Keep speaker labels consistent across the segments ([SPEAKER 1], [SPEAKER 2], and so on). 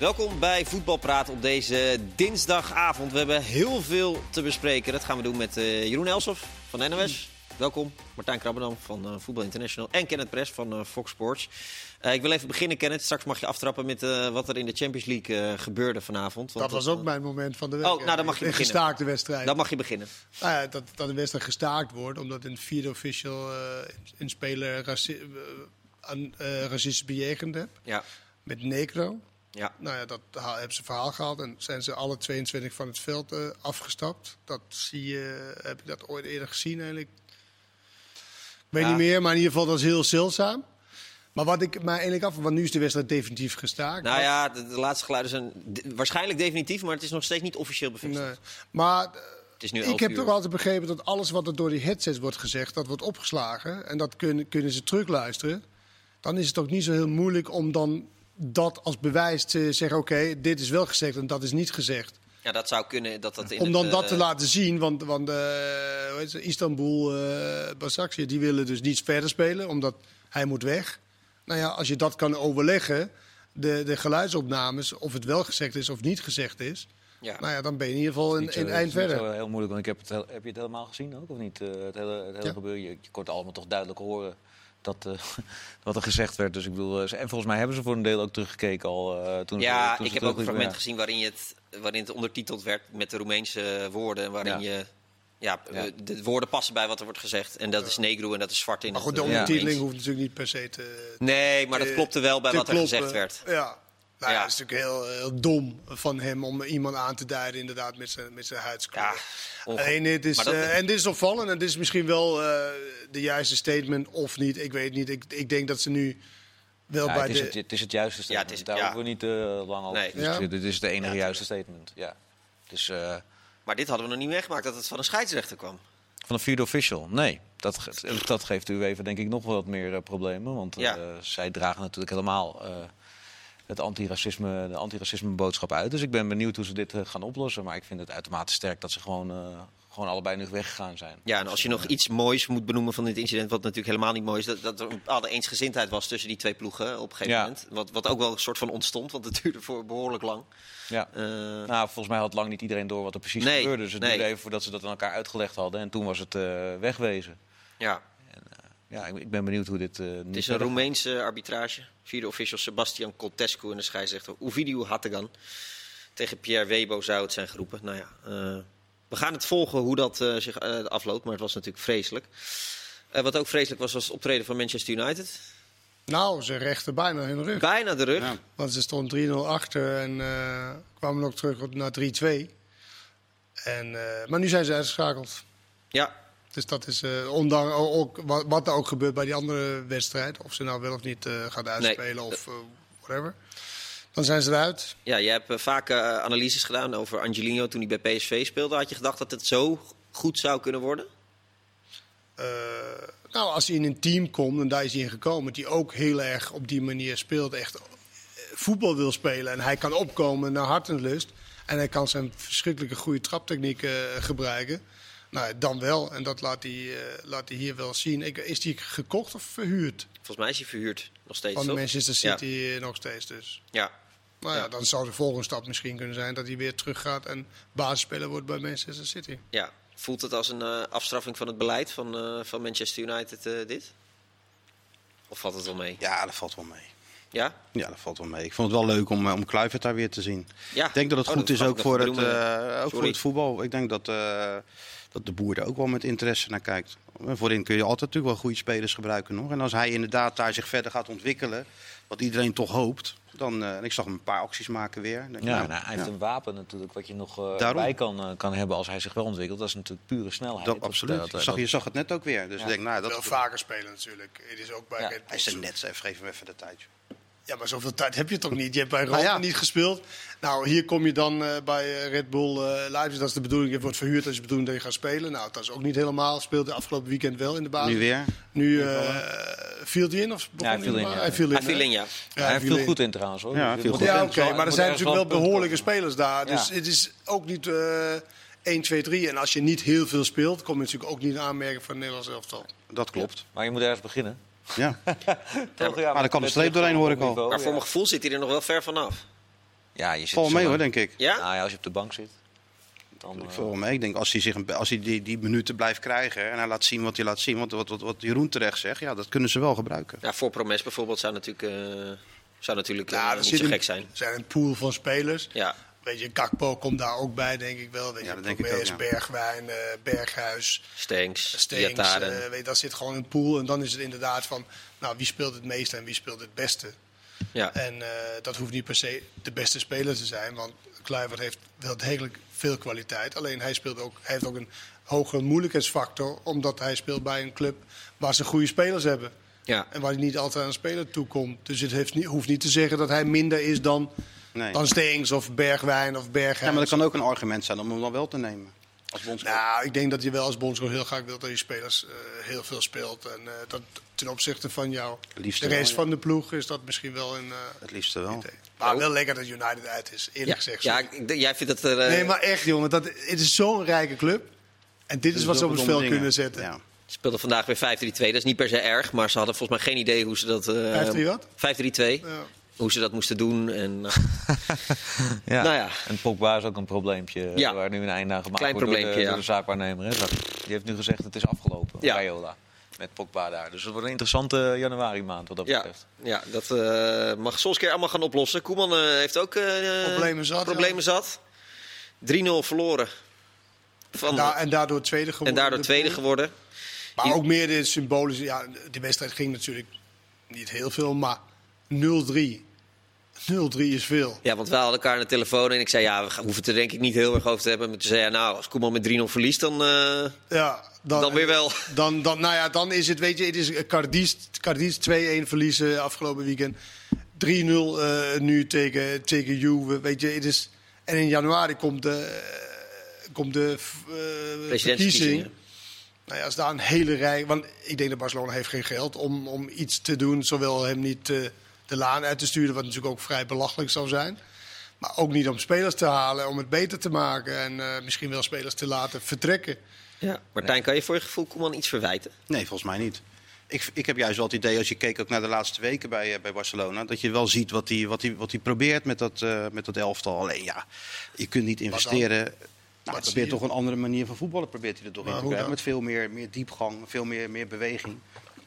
[SPEAKER 1] Welkom bij Voetbalpraat op deze dinsdagavond. We hebben heel veel te bespreken. Dat gaan we doen met uh, Jeroen Elsof van NOS. Welkom. Martijn Krabbenam van uh, Voetbal International. En Kenneth Press van uh, Fox Sports. ik wil even beginnen, Kenneth. Straks mag je aftrappen met wat er in de Champions League gebeurde vanavond.
[SPEAKER 2] Want dat was ook mijn moment van de week.
[SPEAKER 1] Oh, nou dan mag je
[SPEAKER 2] een
[SPEAKER 1] beginnen.
[SPEAKER 2] gestaakte wedstrijd.
[SPEAKER 1] Dan mag je beginnen.
[SPEAKER 2] Nou ja, dat, dat een wedstrijd gestaakt wordt. Omdat een vierde official een speler raci aan, racistisch bejegend heeft.
[SPEAKER 1] Ja.
[SPEAKER 2] Met Negro.
[SPEAKER 1] Ja.
[SPEAKER 2] Nou ja, dat hebben ze verhaal gehaald en zijn ze alle 22 van het veld uh, afgestapt. Dat zie je, heb ik dat ooit eerder gezien eigenlijk? Ik weet
[SPEAKER 1] Ja.
[SPEAKER 2] niet meer, maar in ieder geval dat is heel zeldzaam. Maar wat ik mij eigenlijk af, want nu is de wedstrijd definitief gestaakt.
[SPEAKER 1] Nou ja, de, de laatste geluiden zijn de- waarschijnlijk definitief, maar het is nog steeds niet officieel bevestigd.
[SPEAKER 2] Nee. Maar eh,
[SPEAKER 1] Het is nu
[SPEAKER 2] ik
[SPEAKER 1] 11
[SPEAKER 2] heb
[SPEAKER 1] uur.
[SPEAKER 2] toch altijd begrepen dat alles wat er door die headsets wordt gezegd, dat wordt opgeslagen. En dat kunnen, kunnen ze terugluisteren. Dan is het ook niet zo heel moeilijk om dan dat als bewijs te zeggen: oké, dit is wel gezegd en dat is niet gezegd.
[SPEAKER 1] Ja, dat zou kunnen dat dat in
[SPEAKER 2] Om
[SPEAKER 1] het,
[SPEAKER 2] dan
[SPEAKER 1] eh,
[SPEAKER 2] dat te laten zien, want, want eh, hoe heet ze, Istanbul, eh Basaksehir, die willen dus niet verder spelen, omdat hij moet weg. Nou ja, als je dat kan overleggen, de, de geluidsopnames, of het wel gezegd is of niet gezegd is,
[SPEAKER 1] Ja.
[SPEAKER 2] nou ja, dan ben je in ieder geval
[SPEAKER 3] zo- het
[SPEAKER 2] eind
[SPEAKER 3] is
[SPEAKER 2] verder.
[SPEAKER 3] zo heel moeilijk, want ik heb, het, heel- heb je het helemaal gezien ook, of niet? Eh, het hele, het hele
[SPEAKER 2] Ja.
[SPEAKER 3] gebeuren. Je, je kon het allemaal toch duidelijk horen dat, eh, wat er gezegd werd. Dus ik bedoel, eh, en volgens mij hebben ze voor een deel ook teruggekeken al. eh, toen
[SPEAKER 1] Ja,
[SPEAKER 3] ze, toen
[SPEAKER 1] ik
[SPEAKER 3] ze
[SPEAKER 1] heb ook een fragment
[SPEAKER 3] ja.
[SPEAKER 1] gezien waarin, je het, waarin het ondertiteld werd met de Roemeense woorden. En waarin
[SPEAKER 3] Ja.
[SPEAKER 1] je. Ja,
[SPEAKER 3] Ja.
[SPEAKER 1] de woorden passen bij wat er wordt gezegd. En dat is negro en dat is zwart in
[SPEAKER 2] Maar
[SPEAKER 1] het,
[SPEAKER 2] goed, de ondertiteling hoeft natuurlijk niet per se te.
[SPEAKER 1] Nee, maar dat
[SPEAKER 2] te-
[SPEAKER 1] klopte wel bij wat er
[SPEAKER 2] kloppen.
[SPEAKER 1] gezegd werd.
[SPEAKER 2] Ja. Nou ja,
[SPEAKER 1] Ja.
[SPEAKER 2] het is natuurlijk heel, heel dom van hem om iemand aan te duiden, inderdaad, met zijn, met zijn huidskleur.
[SPEAKER 1] Ja,
[SPEAKER 2] Alleen dit is,
[SPEAKER 1] Maar dat-
[SPEAKER 2] eh, en dit is opvallend en dit is misschien wel eh, de juiste statement of niet. Ik weet niet. Ik, ik denk dat ze nu wel
[SPEAKER 3] Ja,
[SPEAKER 2] bij
[SPEAKER 3] het, is
[SPEAKER 2] de.
[SPEAKER 3] het, het is het juiste statement.
[SPEAKER 1] het is-
[SPEAKER 3] Daar
[SPEAKER 1] ja.
[SPEAKER 3] hoeven we niet eh, lang over
[SPEAKER 1] Nee.
[SPEAKER 2] Ja.
[SPEAKER 3] Dit is het enige
[SPEAKER 2] Ja,
[SPEAKER 3] juiste statement. Ja. Dus eh,
[SPEAKER 1] Maar dit hadden we nog niet meegemaakt dat het van een scheidsrechter kwam.
[SPEAKER 3] van een vierde official, nee. Dat, ge- dat geeft u even denk ik nog wat meer problemen. Want eh,
[SPEAKER 1] Ja.
[SPEAKER 3] zij dragen natuurlijk helemaal eh, het antiracisme, de antiracisme boodschap uit. Dus ik ben benieuwd hoe ze dit eh, gaan oplossen. Maar ik vind het uitermate sterk dat ze gewoon, eh, gewoon allebei nu weggegaan zijn.
[SPEAKER 1] Ja, en als je nog iets moois moet benoemen van dit incident, wat natuurlijk helemaal niet mooi is, dat, dat er een bepaalde eensgezindheid was tussen die twee ploegen op een gegeven
[SPEAKER 3] Ja.
[SPEAKER 1] moment. Wat, wat ook wel een soort van ontstond, want het duurde voor behoorlijk lang.
[SPEAKER 3] Ja.
[SPEAKER 1] Eh,
[SPEAKER 3] Nou, volgens mij had lang niet iedereen door wat er precies
[SPEAKER 1] Nee,
[SPEAKER 3] gebeurde. Dus het
[SPEAKER 1] nee.
[SPEAKER 3] duurde even voordat ze dat aan elkaar uitgelegd hadden. En toen was het eh, wegwezen.
[SPEAKER 1] ja.
[SPEAKER 3] Ja, ik, ben benieuwd hoe dit eh
[SPEAKER 1] Het is een. Roemeense arbitrage. Vierde official Sebastian Coltescu en de scheidsrechter Ovidiu Hattegan. Tegen Pierre Webo zou het zijn geroepen. Nou ja, eh, we gaan het volgen hoe dat eh, zich eh, afloopt, maar het was natuurlijk vreselijk. Eh, wat ook vreselijk was, was het optreden van Manchester United.
[SPEAKER 2] Nou, ze rechten bijna hun rug.
[SPEAKER 1] Bijna de rug.
[SPEAKER 4] Ja.
[SPEAKER 2] Want ze stond 3-0 achter en eh, kwamen ook terug op- naar 3-2. En, eh, maar nu zijn ze uitgeschakeld.
[SPEAKER 1] Ja,
[SPEAKER 2] Dus dat is eh ondanks ook, wat, wat er ook gebeurt bij die andere wedstrijd. Of ze nou wel of niet eh gaat uitspelen of eh, whatever. Dan zijn ze eruit.
[SPEAKER 1] ja je hebt vaak analyses gedaan over Angelino toen hij bij PSV speelde. Had je gedacht dat het zo goed zou kunnen worden?
[SPEAKER 2] Nou, als hij in een team komt, en daar is hij in gekomen, die ook heel erg op die manier speelt, echt voetbal wil spelen. En hij kan opkomen naar hart en lust. En hij kan zijn verschrikkelijke goede traptechniek gebruiken. Nou, dan wel. En dat laat hij, eh, laat hij hier wel zien. Ik, is hij gekocht of verhuurd?
[SPEAKER 1] Volgens mij is hij verhuurd nog steeds,
[SPEAKER 2] Van
[SPEAKER 1] toch?
[SPEAKER 2] Manchester City eh, nog steeds dus.
[SPEAKER 1] Ja.
[SPEAKER 2] Nou ja,
[SPEAKER 1] Ja.
[SPEAKER 2] dan zou de volgende stap misschien kunnen zijn dat hij weer teruggaat en basisspeler wordt bij Manchester City.
[SPEAKER 1] ja. Voelt het als een eh, afstraffing van het beleid van, eh, van Manchester United eh, dit? Of valt het wel mee?
[SPEAKER 4] Ja, dat valt wel mee.
[SPEAKER 1] Ja?
[SPEAKER 4] Ja, dat valt wel mee. Ik vond het wel leuk om, om Kluivert daar weer te zien.
[SPEAKER 1] Ja.
[SPEAKER 4] Ik denk dat het
[SPEAKER 1] Oh,
[SPEAKER 4] goed
[SPEAKER 1] dat
[SPEAKER 4] is ook, voor het, eh, ook voor het voetbal. Ik denk dat, eh, dat de boer er ook wel met interesse naar kijkt. En Voorin kun je altijd natuurlijk wel goede spelers gebruiken nog. En als hij inderdaad daar zich verder gaat ontwikkelen, wat iedereen toch hoopt, dan... eh, en ik zag hem een paar acties maken weer. Denk
[SPEAKER 3] Ja,
[SPEAKER 4] nou,
[SPEAKER 3] nou, hij heeft
[SPEAKER 4] ja.
[SPEAKER 3] een wapen natuurlijk wat je nog eh, bij kan, eh, kan hebben als hij zich wel ontwikkelt. Dat is natuurlijk pure snelheid.
[SPEAKER 4] Dat, absoluut.
[SPEAKER 3] dat-
[SPEAKER 4] je, zag, je zag het net ook weer. Dus
[SPEAKER 3] Ja.
[SPEAKER 4] ik denk, nou,
[SPEAKER 2] Wel
[SPEAKER 4] dat,
[SPEAKER 2] vaker spelen natuurlijk. Het is ook bij
[SPEAKER 3] Ja,
[SPEAKER 4] hij is er net, geef hem even de tijd.
[SPEAKER 2] Ja, maar zoveel tijd heb je toch niet? Je hebt bij
[SPEAKER 4] Ah, ja.
[SPEAKER 2] niet gespeeld. Nou, hier kom je dan eh, bij eh, Red Bull eh Leipzig. Dat is de bedoeling. Je wordt verhuurd als je bedoeling dat je gaat spelen. Nou, dat is ook niet helemaal. Speelde afgelopen weekend wel in de basis.
[SPEAKER 4] Nu weer.
[SPEAKER 2] Nu eh, viel hij in? Of
[SPEAKER 3] hij viel in, ja.
[SPEAKER 2] Hij viel in,
[SPEAKER 1] Hij viel
[SPEAKER 2] hè?
[SPEAKER 1] in, ja.
[SPEAKER 2] Ja,
[SPEAKER 3] hij
[SPEAKER 2] viel
[SPEAKER 3] viel
[SPEAKER 2] in.
[SPEAKER 3] goed in trouwens hoor.
[SPEAKER 4] Ja, viel goed
[SPEAKER 2] Ja, oké. maar er zijn natuurlijk wel behoorlijke spelers daar. Dus
[SPEAKER 3] Ja.
[SPEAKER 2] het is ook niet eh 1, 2, 3. En als je niet heel veel speelt, kom je natuurlijk ook niet in aanmerking van het Nederlands elftal.
[SPEAKER 4] Dat klopt.
[SPEAKER 3] Maar je moet ergens beginnen.
[SPEAKER 4] Ja.
[SPEAKER 3] Toch? Ja,
[SPEAKER 4] Maar er kwam een streep doorheen, hoor ik al.
[SPEAKER 1] Maar voor
[SPEAKER 3] ja.
[SPEAKER 1] mijn gevoel zit hij er nog wel ver vanaf.
[SPEAKER 3] Ja, je zit
[SPEAKER 4] hoor, denk ik.
[SPEAKER 1] Ja?
[SPEAKER 3] Nou ja, als je op de bank zit. Dan,
[SPEAKER 4] Ik
[SPEAKER 3] eh.
[SPEAKER 4] Ik denk als hij, zich een, als hij die, die minuten blijft krijgen en hij laat zien wat hij laat zien, want wat, wat, wat Jeroen terecht zegt, ja, dat kunnen ze wel gebruiken.
[SPEAKER 1] Ja, voor Promes bijvoorbeeld zou natuurlijk, eh, zou natuurlijk eh,
[SPEAKER 2] Ja, er
[SPEAKER 1] niet zo
[SPEAKER 2] een-
[SPEAKER 1] gek zijn.
[SPEAKER 2] Er zijn een pool van spelers.
[SPEAKER 1] Ja,
[SPEAKER 2] Weet je, Gakpo komt daar ook bij, denk ik wel. Weet
[SPEAKER 4] Ja,
[SPEAKER 2] je,
[SPEAKER 4] ik ook, ja.
[SPEAKER 2] Bergwijn, eh, Berghuis,
[SPEAKER 1] Stenks,
[SPEAKER 2] Stenks. Eh, weet, je, dat zit gewoon in een pool. En dan is het inderdaad van, nou, wie speelt het meeste en wie speelt het beste.
[SPEAKER 1] Ja.
[SPEAKER 2] En eh, dat hoeft niet per se de beste speler te zijn. Want Kluivert heeft wel degelijk veel kwaliteit. Alleen hij, speelt ook, hij heeft ook een hogere moeilijkheidsfactor. Omdat hij speelt bij een club waar ze goede spelers hebben.
[SPEAKER 1] ja.
[SPEAKER 2] En waar hij niet altijd aan een speler toekomt. Dus het heeft niet, hoeft niet te zeggen dat hij minder is dan,
[SPEAKER 4] Nee.
[SPEAKER 2] dan Steens of Bergwijn of Berghuis.
[SPEAKER 4] Ja, maar dat kan ook een argument zijn om hem dan wel te nemen. Als bondscoach.
[SPEAKER 2] Nou, ik denk dat je wel als bondscoach heel graag wilt dat je spelers eh, heel veel speelt. En eh, dat ten opzichte van jou. De
[SPEAKER 4] wel,
[SPEAKER 2] rest
[SPEAKER 4] ja.
[SPEAKER 2] van de ploeg is dat misschien wel een eh,
[SPEAKER 4] Het liefste wel.
[SPEAKER 2] idee. Maar wel lekker dat United uit is, eerlijk
[SPEAKER 1] Ja,
[SPEAKER 2] gezegd.
[SPEAKER 1] ja, ik jij vindt er... eh,
[SPEAKER 2] Nee, maar echt jongen, dat, het is zo'n rijke club. En dit is wat ze op het
[SPEAKER 4] dingen.
[SPEAKER 2] kunnen zetten.
[SPEAKER 4] Ja.
[SPEAKER 1] Ze speelden vandaag weer 5-3-2. Dat is niet per se erg, maar ze hadden volgens mij geen idee hoe ze dat... eh
[SPEAKER 2] 5-3 wat?
[SPEAKER 1] 5-3-2.
[SPEAKER 2] Ja.
[SPEAKER 1] Hoe ze dat moesten doen. En, nou,
[SPEAKER 3] ja.
[SPEAKER 1] Nou ja.
[SPEAKER 3] En Pogba is ook een probleempje
[SPEAKER 1] Ja.
[SPEAKER 3] waar nu een einde aan gemaakt
[SPEAKER 1] Klein
[SPEAKER 3] wordt door de, door zaakwaarnemer. Hè. Die heeft nu gezegd het is afgelopen,
[SPEAKER 1] Ja.
[SPEAKER 3] Raiola. Met Pogba daar. Dus het wordt een interessante januari maand wat dat
[SPEAKER 1] ja,
[SPEAKER 3] betreft.
[SPEAKER 1] ja, dat eh, mag Solskjaer allemaal gaan oplossen. Koeman eh, heeft ook eh,
[SPEAKER 2] Problemen zat,
[SPEAKER 1] Problemen
[SPEAKER 2] ja.
[SPEAKER 1] zat. 3-0 verloren. Van,
[SPEAKER 2] Da- en daardoor tweede geworden.
[SPEAKER 1] en daardoor
[SPEAKER 2] de
[SPEAKER 1] tweede geworden.
[SPEAKER 2] Maar ook meer de symbolische. Ja, de wedstrijd ging natuurlijk niet heel veel, maar 0-3. 0-3 is veel.
[SPEAKER 1] Ja, want wij hadden elkaar aan de telefoon en ik zei, ja, we hoeven het er denk ik niet heel erg over te hebben. Maar toen zei hij, nou, als Koeman met 3-0 verliest, dan, eh,
[SPEAKER 2] Ja,
[SPEAKER 1] dan weer wel.
[SPEAKER 2] Dan, dan, nou ja, dan is het, weet je, het is Cardiz, Cardiz 2-1 verliezen afgelopen weekend. 3-0 eh, nu tegen, tegen Juve, weet je. Het is, en in januari komt de, eh, komt de eh, verkiezing. Nou ja, als daar een hele rij... Want ik denk dat Barcelona heeft geen geld om, om iets te doen. Zowel hem niet eh, de laan uit te sturen, wat natuurlijk ook vrij belachelijk zou zijn. Maar ook niet om spelers te halen, om het beter te maken. En eh, misschien wel spelers te laten vertrekken.
[SPEAKER 1] Ja. Martijn, kan je voor je gevoel Koeman iets verwijten?
[SPEAKER 4] Nee, volgens mij niet. Ik, ik heb juist wel het idee, als je keek ook naar de laatste weken bij, eh, bij Barcelona, dat je wel ziet wat hij wat hij wat hij probeert met dat, eh, met dat elftal. Alleen ja, je kunt niet investeren. Nou, hij probeert toch een andere manier van voetballen probeert hij er toch
[SPEAKER 2] Maar
[SPEAKER 4] in te krijgen. Met veel meer, meer diepgang, veel meer, meer beweging.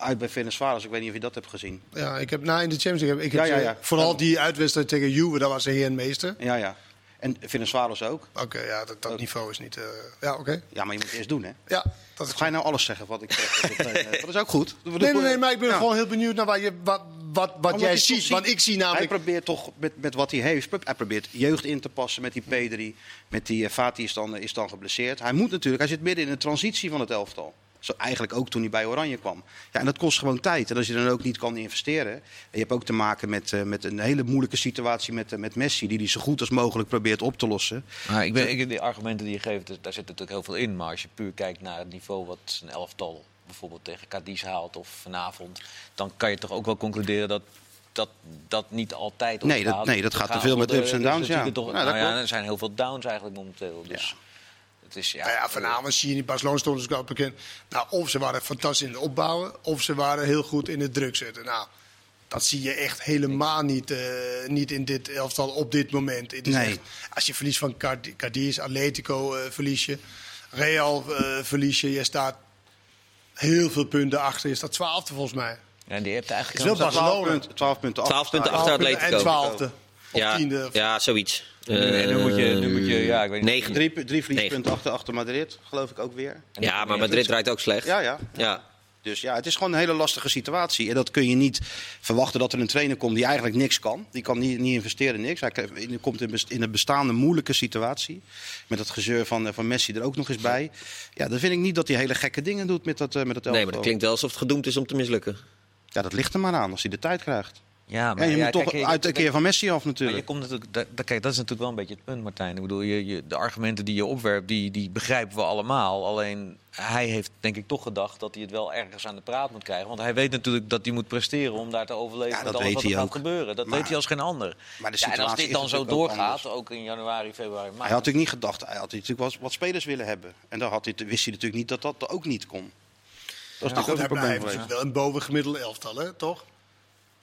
[SPEAKER 4] Uit bij Venezuela, ik weet niet of je dat hebt gezien.
[SPEAKER 2] Ja, ik heb na in de Champions League. Ik
[SPEAKER 4] Ja,
[SPEAKER 2] heb
[SPEAKER 4] ja,
[SPEAKER 2] ze-
[SPEAKER 4] ja.
[SPEAKER 2] Vooral die uitwedstrijd tegen Juve, daar was hij heer en meester.
[SPEAKER 4] Ja, ja. En Venezuela ook.
[SPEAKER 2] Oké, ja, dat, dat niveau is niet. eh, ja, oké.
[SPEAKER 4] Ja, maar je moet het eerst doen, hè?
[SPEAKER 2] Ja, dat is
[SPEAKER 4] Ga je nou alles zeggen wat ik zeg? Dat, eh, dat is ook goed.
[SPEAKER 2] Nee, nee, nee, maar ik ben gewoon heel benieuwd naar wat, je, wat, wat, wat jij
[SPEAKER 4] hij
[SPEAKER 2] ziet. Want ik zie
[SPEAKER 4] Hij
[SPEAKER 2] namelijk.
[SPEAKER 4] probeert toch met, met wat hij heeft. Hij probeert jeugd in te passen met die Pedri. Met die uh, Fati is dan, is dan geblesseerd. Hij moet natuurlijk, hij zit midden in de transitie van het elftal. Zo eigenlijk ook toen hij bij Oranje kwam. Ja, en dat kost gewoon tijd. En als je dan ook niet kan investeren. En je hebt ook te maken met, eh, met een hele moeilijke situatie met, eh, met Messi. Die die zo goed als mogelijk probeert op te lossen.
[SPEAKER 3] Maar ik ben, ik, die argumenten die je geeft, daar zit natuurlijk heel veel in. Maar als je puur kijkt naar het niveau wat een elftal bijvoorbeeld tegen Cadiz haalt of vanavond, dan kan je toch ook wel concluderen dat dat, dat niet altijd op
[SPEAKER 4] Nee, dat- nee, dat gaat te veel met ups en downs, ja.
[SPEAKER 3] Toch, nou
[SPEAKER 4] dat
[SPEAKER 3] ja, er zijn heel veel downs eigenlijk momenteel. Dus is, ja,
[SPEAKER 2] Nou ja, vanavond zie je in Barcelona stond dus ook bekend. Nou, of ze waren fantastisch in het opbouwen, of ze waren heel goed in het druk zetten. Nou, dat zie je echt helemaal niet, eh, niet in dit elftal op dit moment. Het is
[SPEAKER 4] Nee.
[SPEAKER 2] echt- als je verliest van Cadiz, Atletico eh, verlies je, Real eh, verlies je. Je staat heel veel punten achter. Je staat twaalfde volgens mij.
[SPEAKER 3] Ja, en die hebt eigenlijk
[SPEAKER 2] Het is wel
[SPEAKER 3] helemaal-
[SPEAKER 2] Barcelona.
[SPEAKER 4] 12 punten, 12 punten
[SPEAKER 1] 12 punten
[SPEAKER 4] achter.
[SPEAKER 1] Atletico.
[SPEAKER 2] En twaalfde. Of
[SPEAKER 1] Ja,
[SPEAKER 2] tiende.
[SPEAKER 1] ja, zoiets.
[SPEAKER 3] En nu, en nu moet je, nu moet je, ja, ik weet niet.
[SPEAKER 1] Negen.
[SPEAKER 4] Drie, drie verliespunten achter, achter Madrid, geloof ik ook weer.
[SPEAKER 1] Ja, maar Madrid draait ook slecht.
[SPEAKER 4] Ja, ja.
[SPEAKER 1] Ja.
[SPEAKER 4] Dus ja, het is gewoon een hele lastige situatie. En dat kun je niet verwachten dat er een trainer komt die eigenlijk niks kan. Die kan niet, niet investeren, niks. Hij komt in een bestaande moeilijke situatie. Met het gezeur van, eh, van Messi er ook nog eens bij. Ja, dan vind ik niet dat hij hele gekke dingen doet met dat, eh, met dat elftal.
[SPEAKER 1] Nee, maar dat klinkt wel alsof het gedoemd is om te mislukken.
[SPEAKER 4] Ja, dat ligt er maar aan als hij de tijd krijgt.
[SPEAKER 3] Ja, maar
[SPEAKER 4] En je
[SPEAKER 3] ja,
[SPEAKER 4] moet toch
[SPEAKER 3] kijk,
[SPEAKER 4] uit een keer van Messi af
[SPEAKER 3] Maar je
[SPEAKER 4] natuurlijk.
[SPEAKER 3] komt natuurlijk, da- da- kijk, dat is natuurlijk wel een beetje het punt, Martijn. Ik bedoel, je, je, de argumenten die je opwerpt, die, die begrijpen we allemaal. Alleen hij heeft denk ik toch gedacht dat hij het wel ergens aan de praat moet krijgen. Want hij weet natuurlijk dat hij moet presteren om daar te overleven
[SPEAKER 4] Ja,
[SPEAKER 3] met
[SPEAKER 4] dat
[SPEAKER 3] alles
[SPEAKER 4] weet
[SPEAKER 3] wat er
[SPEAKER 4] hij
[SPEAKER 3] gaat
[SPEAKER 4] ook.
[SPEAKER 3] gebeuren. Dat
[SPEAKER 4] Maar-
[SPEAKER 3] weet hij als geen ander.
[SPEAKER 4] maar de
[SPEAKER 3] ja, en als
[SPEAKER 4] situatie
[SPEAKER 3] dit dan zo
[SPEAKER 4] natuurlijk ook
[SPEAKER 3] doorgaat,
[SPEAKER 4] anders.
[SPEAKER 3] ook in januari, februari, maart.
[SPEAKER 4] Hij had natuurlijk niet gedacht, hij had natuurlijk wel wat spelers willen hebben. En dan had hij, wist hij natuurlijk niet dat dat ook niet kon. Dat is
[SPEAKER 2] goed,
[SPEAKER 4] natuurlijk ook
[SPEAKER 2] hij
[SPEAKER 4] een probleem
[SPEAKER 2] heeft wel een bovengemiddelde elftal, hè, toch?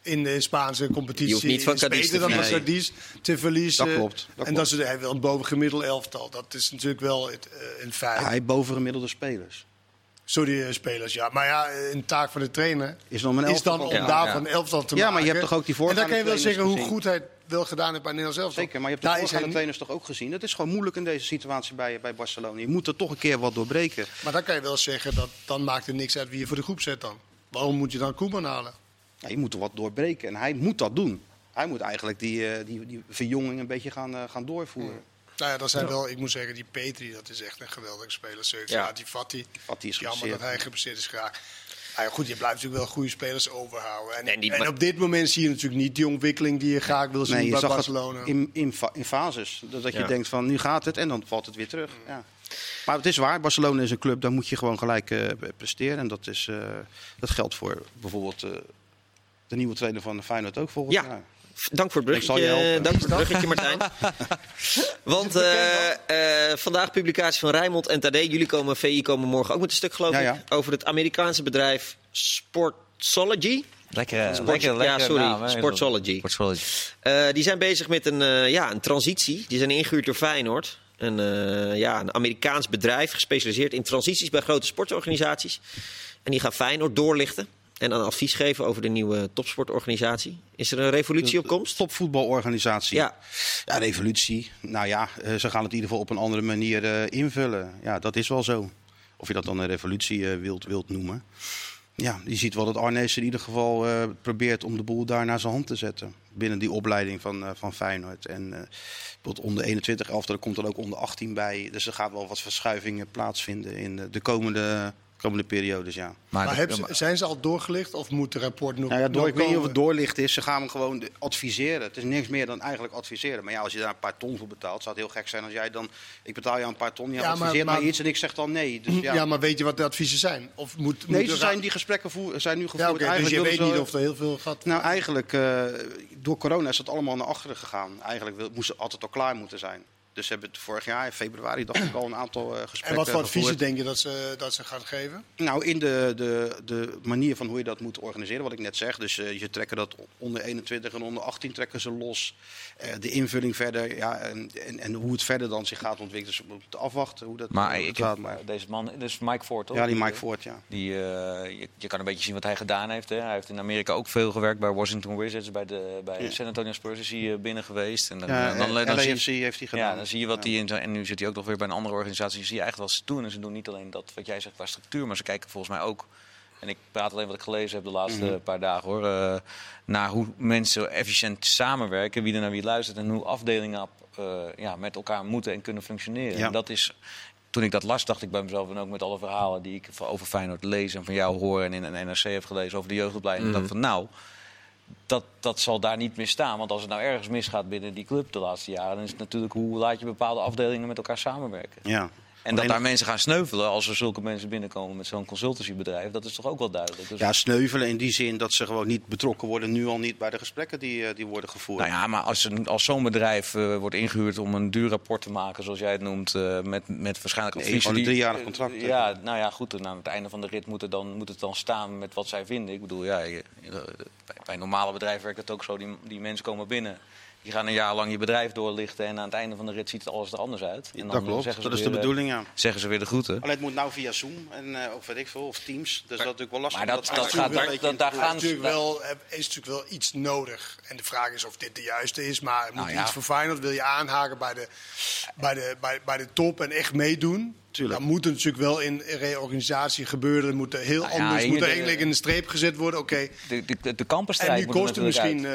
[SPEAKER 2] In de Spaanse competitie.
[SPEAKER 1] Je hoeft niet van Cadiz
[SPEAKER 2] dan van. Cadiz te verliezen.
[SPEAKER 4] Dat klopt, dat
[SPEAKER 2] en
[SPEAKER 4] klopt.
[SPEAKER 2] dat is hij wil een bovengemiddeld elftal. Dat is natuurlijk wel het, eh, een feit.
[SPEAKER 4] Hij heeft bovengemiddelde spelers.
[SPEAKER 2] Sorry, eh, spelers, ja. Maar ja, eh, een taak van de trainer
[SPEAKER 4] Is dan een
[SPEAKER 2] is dan om
[SPEAKER 4] van-
[SPEAKER 1] Ja,
[SPEAKER 2] daarvan
[SPEAKER 1] ja.
[SPEAKER 2] een elftal te
[SPEAKER 4] Ja,
[SPEAKER 2] maken.
[SPEAKER 4] maar je hebt toch ook die
[SPEAKER 2] En dan
[SPEAKER 4] voorgaande
[SPEAKER 2] kan je wel zeggen hoe goed hij het wel gedaan heeft bij Nederlands elftal.
[SPEAKER 4] Zeker, maar je hebt de
[SPEAKER 2] Daar
[SPEAKER 4] voorgaande
[SPEAKER 2] hij-
[SPEAKER 4] trainers toch ook gezien. Het is gewoon moeilijk in deze situatie bij, bij Barcelona. Je moet er toch een keer wat doorbreken.
[SPEAKER 2] Maar dan kan je wel zeggen, dat dan maakt het niks uit wie je voor de groep zet dan. Waarom moet je dan Koeman halen?
[SPEAKER 4] Ja, je moet er wat doorbreken en hij moet dat doen. Hij moet eigenlijk die, eh, die, die verjonging een beetje gaan, eh, gaan doorvoeren.
[SPEAKER 2] Nou ja, dat zijn wel, ik moet zeggen, die Petri, dat is echt een geweldige speler. Zeker.
[SPEAKER 1] Ja.
[SPEAKER 2] Ja. Die Fati,
[SPEAKER 4] Fati is
[SPEAKER 2] jammer dat hij geblesseerd is graag. Maar ja, goed, je blijft natuurlijk wel goede spelers overhouden. En,
[SPEAKER 1] En die-
[SPEAKER 2] en op dit moment zie je natuurlijk niet die ontwikkeling die je graag wil zien
[SPEAKER 4] Nee, je
[SPEAKER 2] bij
[SPEAKER 4] zag
[SPEAKER 2] Barcelona.
[SPEAKER 4] het in, in, in fases. Dat dat je denkt van nu gaat het en dan valt het weer terug. Ja. Maar het is waar, Barcelona is een club, daar moet je gewoon gelijk eh, presteren. En dat, is, eh, dat geldt voor bijvoorbeeld eh, de nieuwe trainer van Feyenoord ook volgend
[SPEAKER 1] Ja.
[SPEAKER 4] jaar.
[SPEAKER 1] Dank voor het bruggetje,
[SPEAKER 4] helpen.
[SPEAKER 1] dank voor het bruggetje Martijn. Want eh, eh, vandaag publicatie van Rijnmond en Tadé. Jullie komen, VI komen morgen ook met een stuk geloof
[SPEAKER 4] Ja,
[SPEAKER 1] ik. Over het Amerikaanse bedrijf Sportsology.
[SPEAKER 3] Lekker,
[SPEAKER 1] Sport-
[SPEAKER 3] lekker,
[SPEAKER 1] ja,
[SPEAKER 3] lekker
[SPEAKER 1] sorry,
[SPEAKER 3] naam.
[SPEAKER 1] Sportsology.
[SPEAKER 3] Sportsology.
[SPEAKER 1] Eh, die zijn bezig met een, eh, ja, een transitie. Die zijn ingehuurd door Feyenoord. Een, eh, ja, een Amerikaans bedrijf gespecialiseerd in transities bij grote sportorganisaties. En die gaan Feyenoord doorlichten en een advies geven over de nieuwe topsportorganisatie. Is er een revolutie op komst?
[SPEAKER 4] Topvoetbalorganisatie.
[SPEAKER 1] Ja.
[SPEAKER 4] ja, revolutie. Nou ja, eh, ze gaan het in ieder geval op een andere manier eh, invullen. Ja, dat is wel zo. Of je dat dan een revolutie eh, wilt, wilt noemen. Ja, je ziet wel dat Arnees in ieder geval probeert om de boel daar naar zijn hand te zetten. Binnen die opleiding van, eh, van Feyenoord. En bijvoorbeeld onder 21 elftal, er komt dan ook onder 18 bij. Dus er gaat wel wat verschuivingen plaatsvinden in de komende, komende periodes, ja.
[SPEAKER 2] maar heb, zijn ze al doorgelicht of moet het rapport nog,
[SPEAKER 4] Nou ja, door,
[SPEAKER 2] nog
[SPEAKER 4] ik weet niet of het doorlicht is. Ze gaan hem gewoon adviseren. Het is niks meer dan eigenlijk adviseren. Maar ja, als je daar een paar ton voor betaalt, zou het heel gek zijn als jij dan... Ik betaal jou een paar ton, jij
[SPEAKER 2] Ja, maar-
[SPEAKER 4] adviseert
[SPEAKER 2] maar-
[SPEAKER 4] mij iets en ik zeg dan nee. Dus ja.
[SPEAKER 2] ja. maar weet je wat de adviezen zijn? Of moet,
[SPEAKER 4] nee, ze zijn die gesprekken voer, zijn nu gevoerd.
[SPEAKER 2] Ja, oké, dus je weet niet of er heel veel gaat.
[SPEAKER 4] Nou, eigenlijk, eh, door corona is dat allemaal naar achteren gegaan. Eigenlijk moest het altijd al klaar moeten zijn. Dus ze hebben het vorig jaar, in februari, dacht ik al een aantal eh, gesprekken
[SPEAKER 2] en wat voor adviezen denk je dat ze, dat ze gaan geven?
[SPEAKER 4] Nou, in de, de, de manier van hoe je dat moet organiseren, wat ik net zeg. Dus eh, je trekken dat onder 21 en onder 18 trekken ze los. Eh, de invulling verder, ja, en, en, en hoe het verder dan zich gaat ontwikkelen. Dus we moeten afwachten hoe dat,
[SPEAKER 3] Maar
[SPEAKER 4] hoe dat
[SPEAKER 3] ik
[SPEAKER 4] gaat.
[SPEAKER 3] maar deze man, dus Mike Ford, toch?
[SPEAKER 4] Ja, die Mike Ford, ja.
[SPEAKER 3] Die, eh, je, je kan een beetje zien wat hij gedaan heeft. Hè. Hij heeft in Amerika ook veel gewerkt bij Washington Wizards, bij, de, bij
[SPEAKER 4] Ja.
[SPEAKER 3] San Antonio Spurs is hij eh, binnen geweest. En dan,
[SPEAKER 4] ja
[SPEAKER 3] dan, dan,
[SPEAKER 4] LAFC
[SPEAKER 3] je,
[SPEAKER 4] heeft hij gedaan.
[SPEAKER 3] ja, dan zie je wat die in zijn, en nu zit hij ook nog weer bij een andere organisatie. Je zie je eigenlijk wat ze doen. En ze doen niet alleen dat wat jij zegt qua structuur, maar ze kijken volgens mij ook. En ik praat alleen wat ik gelezen heb de laatste
[SPEAKER 4] Mhm.
[SPEAKER 3] paar dagen hoor. eh, naar hoe mensen efficiënt samenwerken, wie er naar wie luistert en hoe afdelingen eh, ja, met elkaar moeten en kunnen functioneren.
[SPEAKER 4] Ja.
[SPEAKER 3] En dat is toen ik dat las, dacht ik bij mezelf, en ook met alle verhalen die ik over Feyenoord lees en van jou hoor en in een NRC heb gelezen over de jeugdopleiding, dacht ik van nou, dat, dat zal daar niet meer staan. Want als het nou ergens misgaat binnen die club de laatste jaren, dan is het natuurlijk hoe laat je bepaalde afdelingen met elkaar samenwerken.
[SPEAKER 4] Ja.
[SPEAKER 3] En dat daar mensen gaan sneuvelen als er zulke mensen binnenkomen met zo'n consultancybedrijf, dat is toch ook wel duidelijk. Dus,
[SPEAKER 4] ja, sneuvelen in die zin dat ze gewoon niet betrokken worden, nu al niet bij de gesprekken die, eh, die worden gevoerd.
[SPEAKER 3] Nou ja, maar als, een- als zo'n bedrijf eh, wordt ingehuurd om een duur rapport te maken, zoals jij het noemt, eh, met, met waarschijnlijk
[SPEAKER 4] Nee,
[SPEAKER 3] adviezen
[SPEAKER 4] gewoon een
[SPEAKER 3] die-
[SPEAKER 4] driejarig contract,
[SPEAKER 3] ja, nou ja, goed. Aan het einde van de rit moet, er dan, moet het dan staan met wat zij vinden. Ik bedoel, ja, je- bij, bij een normale bedrijf werkt het ook zo. Die, die mensen komen binnen. Die gaan een jaar lang je bedrijf doorlichten. En aan het einde van de rit ziet het alles er anders uit. En dan
[SPEAKER 4] dat klopt,
[SPEAKER 3] zeggen ze
[SPEAKER 4] dat is de
[SPEAKER 3] weer, eh,
[SPEAKER 4] bedoeling, ja.
[SPEAKER 3] Zeggen ze weer de groeten.
[SPEAKER 4] Alleen het moet nou via Zoom en eh, of weet ik veel, of Teams. Dus dat is natuurlijk wel lastig.
[SPEAKER 3] maar dat- dat gaat-
[SPEAKER 4] wel
[SPEAKER 3] daar- gaan
[SPEAKER 2] natuurlijk, wel, er is natuurlijk wel iets nodig. En de vraag is of dit de juiste is. Maar moet
[SPEAKER 3] Nou
[SPEAKER 2] je
[SPEAKER 3] ja.
[SPEAKER 2] iets voor Feyenoord? Wil je aanhaken bij de, bij, de, bij, bij de top en echt meedoen?
[SPEAKER 4] Tuurlijk.
[SPEAKER 2] Dan moet natuurlijk wel in reorganisatie gebeuren. Er moet er heel
[SPEAKER 3] Nou ja,
[SPEAKER 2] anders
[SPEAKER 3] hier
[SPEAKER 2] moet er
[SPEAKER 3] de-
[SPEAKER 2] eigenlijk in de streep gezet worden. Oké.
[SPEAKER 3] De, de, de
[SPEAKER 2] En
[SPEAKER 3] kampenstrijd
[SPEAKER 2] nu
[SPEAKER 3] moet er
[SPEAKER 2] kost het misschien eh,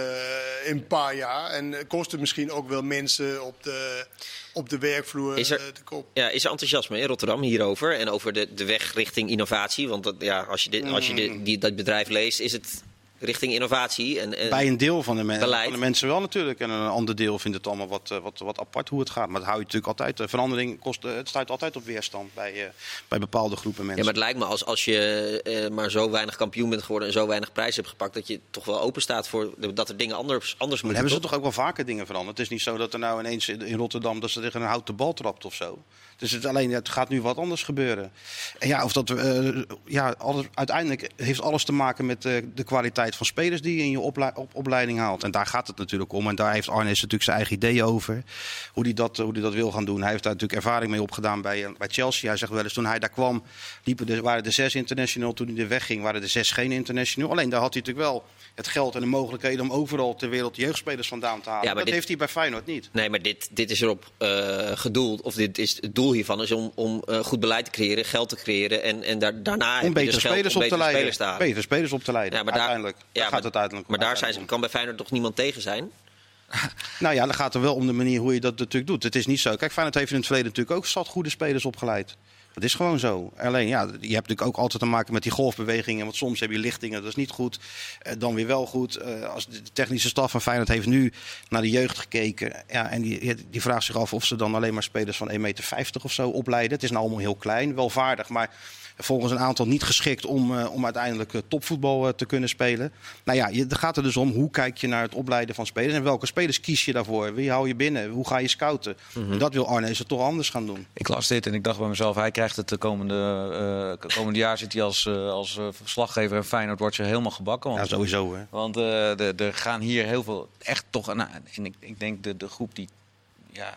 [SPEAKER 2] een paar jaar. En eh, kost het misschien ook wel mensen op de, op de werkvloer
[SPEAKER 1] Is er-
[SPEAKER 2] eh, de kop.
[SPEAKER 1] Ja, is er enthousiasme in Rotterdam hierover en over de, de weg richting innovatie? Want dat, ja, als je, dit, als je dit- die, dat bedrijf leest, is het richting innovatie. En, en
[SPEAKER 4] Bij een deel van de, men- van de mensen wel natuurlijk. En een ander deel vindt het allemaal wat, eh, wat, wat apart hoe het gaat. Maar dat hou je natuurlijk altijd. eh, Verandering kost, eh, het stuit altijd op weerstand bij, bij bepaalde groepen
[SPEAKER 1] ja,
[SPEAKER 4] mensen.
[SPEAKER 1] maar het lijkt me als, als je maar zo weinig kampioen bent geworden en zo weinig prijs hebt gepakt, dat je toch wel open staat voor dat er dingen anders, anders moeten.
[SPEAKER 4] hebben ze
[SPEAKER 1] toch?
[SPEAKER 4] ook wel vaker dingen veranderd. Het is niet zo dat er nou ineens in in Rotterdam dat ze tegen een houten bal trapt of zo. Dus het, alleen, het gaat nu wat anders gebeuren. En ja, of dat, eh, ja alles, uiteindelijk heeft alles te maken met de, de kwaliteit van spelers die je in je op, opleiding haalt. En daar gaat het natuurlijk om. En daar heeft Arnes natuurlijk zijn eigen ideeën over. Hoe hij dat, hoe die dat wil gaan doen. Hij heeft daar natuurlijk ervaring mee opgedaan bij, eh, bij Chelsea. Hij zegt wel eens, toen hij daar kwam, liepen er, waren er zes international. Toen hij er wegging, waren er zes geen international. Alleen daar had hij natuurlijk wel het geld en de mogelijkheden om overal ter wereld jeugdspelers vandaan te halen.
[SPEAKER 1] Ja, maar
[SPEAKER 4] dat
[SPEAKER 1] dit-
[SPEAKER 4] heeft hij bij Feyenoord niet.
[SPEAKER 1] Nee, maar dit, dit is erop eh, gedoeld, of dit is, het doel hiervan is om, om eh, goed beleid te creëren, geld te creëren en, en daar, daarna
[SPEAKER 4] Om betere
[SPEAKER 1] dus geld
[SPEAKER 4] spelers
[SPEAKER 1] om
[SPEAKER 4] op te
[SPEAKER 1] betere
[SPEAKER 4] leiden.
[SPEAKER 1] spelers.
[SPEAKER 4] Betere op te leiden.
[SPEAKER 1] Ja, maar daar,
[SPEAKER 4] uiteindelijk.
[SPEAKER 1] ja,
[SPEAKER 4] daar
[SPEAKER 1] maar,
[SPEAKER 4] gaat het uiteindelijk
[SPEAKER 1] maar daar zijn,
[SPEAKER 4] uiteindelijk
[SPEAKER 1] kan bij Feyenoord toch niemand tegen zijn?
[SPEAKER 4] Nou ja, dan gaat er wel om de manier hoe je dat natuurlijk doet. Het is niet zo. Kijk, Feyenoord heeft in het verleden natuurlijk ook zat goede spelers opgeleid. Dat is gewoon zo. Alleen ja, je hebt natuurlijk ook altijd te maken met die golfbewegingen. Want soms heb je lichtingen, dat is niet goed. Eh, dan weer wel goed. Eh, als de technische staf van Feyenoord heeft nu naar de jeugd gekeken. Ja, en die, die vraagt zich af of ze dan alleen maar spelers van 1,50 meter of zo opleiden. Het is nou allemaal heel klein, wel vaardig. Maar volgens een aantal niet geschikt om, eh, om uiteindelijk eh, topvoetbal eh, te kunnen spelen. Nou ja, je, het gaat er dus om hoe kijk je naar het opleiden van spelers. En welke spelers kies je daarvoor? Wie hou je binnen? Hoe ga je scouten? En dat wil Arnezen toch anders gaan doen.
[SPEAKER 3] Ik las dit en ik dacht bij mezelf, hij krijgt het de komende, komende jaar zit hij als, eh, als verslaggever en Feyenoord wordt ze helemaal gebakken. Want,
[SPEAKER 4] Ja, sowieso. Hè.
[SPEAKER 3] want er gaan hier heel veel echt toch aan. En ik, ik denk de, de groep die, ja,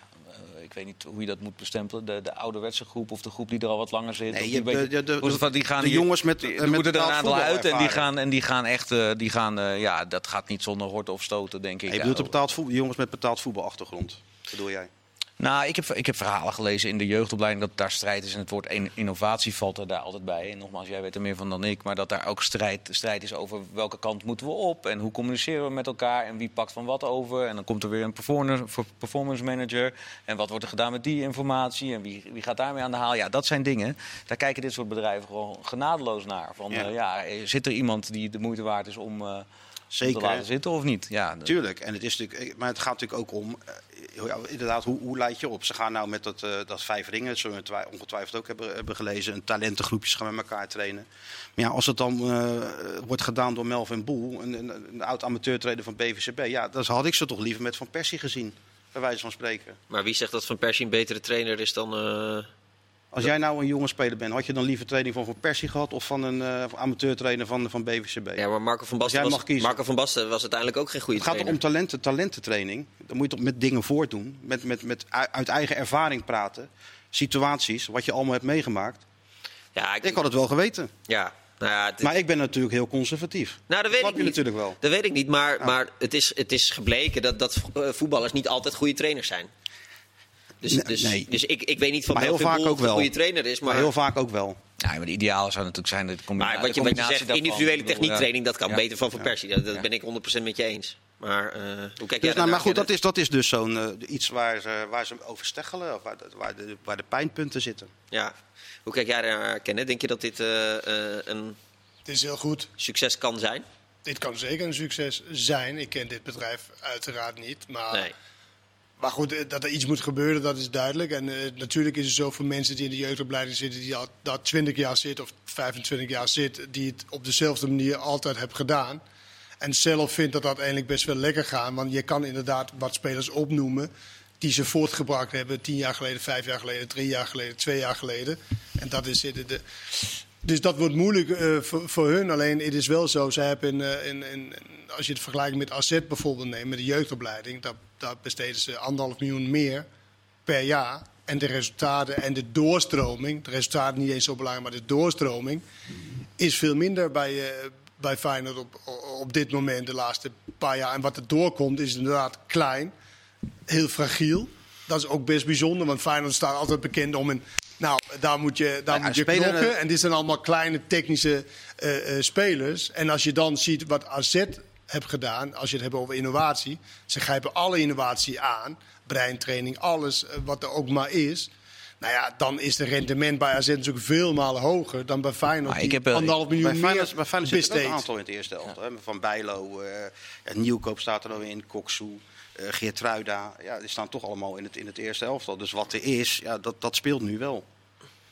[SPEAKER 3] weet niet hoe je dat moet bestempelen, de, de ouderwetse groep of de groep die er al wat langer zit.
[SPEAKER 4] Nee,
[SPEAKER 3] of
[SPEAKER 4] je
[SPEAKER 3] die
[SPEAKER 4] de- de-
[SPEAKER 3] van- gaan
[SPEAKER 4] de jongens met-
[SPEAKER 3] die-
[SPEAKER 4] met
[SPEAKER 3] moeten er een aantal uit en die gaan, en die gaan echt, eh, die gaan, eh, ja, dat gaat niet zonder horten of stoten, denk ik.
[SPEAKER 4] Je bedoelt de betaald voetbal, jongens met betaald voetbalachtergrond. Bedoel jij?
[SPEAKER 3] Nou, ik heb, ik heb verhalen gelezen in de jeugdopleiding dat daar strijd is. En het woord in- innovatie valt er daar altijd bij. En nogmaals, jij weet er meer van dan ik. Maar dat daar ook strijd, strijd is over welke kant moeten we op. En hoe communiceren we met elkaar. En wie pakt van wat over. En dan komt er weer een performance, performance manager. En wat wordt er gedaan met die informatie. En wie, wie gaat daarmee aan de haal. Ja, dat zijn dingen. Daar kijken dit soort bedrijven gewoon genadeloos naar. Van,
[SPEAKER 4] Ja.
[SPEAKER 3] ja. ja, zit er iemand die de moeite waard is om, eh, om
[SPEAKER 4] Zeker.
[SPEAKER 3] te laten zitten of niet? Ja,
[SPEAKER 4] Tuurlijk. En het is natuurlijk, maar het gaat natuurlijk ook om, eh, ja, inderdaad, hoe, hoe leid je op? Ze gaan nou met dat, eh, dat vijf ringen, dat zullen we twi- ongetwijfeld ook hebben, hebben gelezen, een talentengroepjes gaan met elkaar trainen. Maar ja, als het dan eh, wordt gedaan door Melvin Boel, een, een, een oud amateurtrainer van BVCB, ja, dan had ik ze toch liever met Van Persie gezien, bij wijze van spreken.
[SPEAKER 1] Maar wie zegt dat Van Persie een betere trainer is dan... eh,
[SPEAKER 4] Als jij nou een jonge speler bent, had je dan liever training van Van Persie gehad of van een eh, amateurtrainer van, van BVCB?
[SPEAKER 1] Ja, maar Marco van Basten, was,
[SPEAKER 4] mag kiezen.
[SPEAKER 1] Marco van Basten was uiteindelijk ook geen goede
[SPEAKER 4] Het gaat
[SPEAKER 1] trainer.
[SPEAKER 4] om talenten, talententraining. Dan moet je toch met dingen voortdoen. Met, met, met uit eigen ervaring praten. Situaties, wat je allemaal hebt meegemaakt.
[SPEAKER 1] Ja, ik,
[SPEAKER 4] Ik had het wel geweten.
[SPEAKER 1] ja, nou ja,
[SPEAKER 4] Maar ik ben natuurlijk heel conservatief.
[SPEAKER 1] nou, dat weet ik
[SPEAKER 4] je
[SPEAKER 1] niet.
[SPEAKER 4] natuurlijk wel.
[SPEAKER 1] Dat weet ik niet, maar, maar het, is, het is gebleken dat, dat eh, voetballers niet altijd goede trainers zijn. Dus,
[SPEAKER 4] Nee,
[SPEAKER 1] dus,
[SPEAKER 4] nee.
[SPEAKER 1] dus ik, ik weet niet van
[SPEAKER 4] Maar heel vaak ook
[SPEAKER 1] een
[SPEAKER 4] wel.
[SPEAKER 1] goede trainer is. Maar,
[SPEAKER 4] Maar heel vaak ook wel.
[SPEAKER 3] Ja, maar de ideale zou natuurlijk zijn combina-
[SPEAKER 1] maar wat, je, wat je
[SPEAKER 3] combinatie
[SPEAKER 1] zegt, individuele techniektraining, dat kan
[SPEAKER 3] Ja.
[SPEAKER 1] beter van Van Persie. Dat, dat
[SPEAKER 3] Ja.
[SPEAKER 1] ben ik 100% met je eens. Maar eh, hoe kijk jij
[SPEAKER 4] Dus, nou, maar goed, dat is, dat is dus zo'n eh, iets waar ze, waar ze over steggelen. Of waar, de- waar, de, waar de pijnpunten zitten.
[SPEAKER 1] Ja. Hoe kijk jij daar, Kenneth? Denk je dat dit eh, eh, een
[SPEAKER 2] Het is heel goed.
[SPEAKER 1] succes kan zijn?
[SPEAKER 2] Dit kan zeker een succes zijn. Ik ken dit bedrijf uiteraard niet. Maar,
[SPEAKER 1] Nee.
[SPEAKER 2] Maar goed, eh, dat er iets moet gebeuren, dat is duidelijk. En eh, natuurlijk is het zo voor mensen die in de jeugdopleiding zitten, die al dat 20 jaar zit of 25 jaar zit, die het op dezelfde manier altijd hebben gedaan. En zelf vindt dat dat eigenlijk best wel lekker gaan. Want je kan inderdaad wat spelers opnoemen die ze voortgebracht hebben tien jaar geleden, vijf jaar geleden, drie jaar geleden, twee jaar geleden. En dat is de, de, dus dat wordt moeilijk eh, voor, hun. Alleen het is wel zo, zij hebben in, in, in, als je het vergelijkt met AZ bijvoorbeeld neemt, met de jeugdopleiding, daar, besteden ze anderhalf miljoen meer per jaar. En de resultaten en de doorstroming, de resultaten niet eens zo belangrijk, maar de doorstroming is veel minder bij, eh, bij Feyenoord op, op dit moment, de laatste paar jaar. En wat er doorkomt is inderdaad klein, heel fragiel. Dat is ook best bijzonder, want Feyenoord staat altijd bekend om een... Nou, daar moet je, daar
[SPEAKER 4] Ja,
[SPEAKER 2] moet je
[SPEAKER 4] spelen,
[SPEAKER 2] knokken. En dit zijn allemaal kleine technische eh, eh, spelers. En als je dan ziet wat AZ heeft gedaan, als je het hebt over innovatie. Ze grijpen alle innovatie aan. Breintraining, alles eh, wat er ook maar is. Nou ja, dan is het rendement bij AZ natuurlijk veel malen hoger dan bij Feyenoord.
[SPEAKER 3] Maar ik heb wel-
[SPEAKER 2] anderhalf
[SPEAKER 4] Bij
[SPEAKER 2] miljoen
[SPEAKER 4] Feyenoord, bij Feyenoord er een aantal in het eerste hè. Van Bijlo, eh ja, Nieuwkoop staat er nog in, Koksu, eh Geertruida. Ja, die staan toch allemaal in het, in het eerste elftal. Dus wat er is, ja, dat, dat speelt nu wel.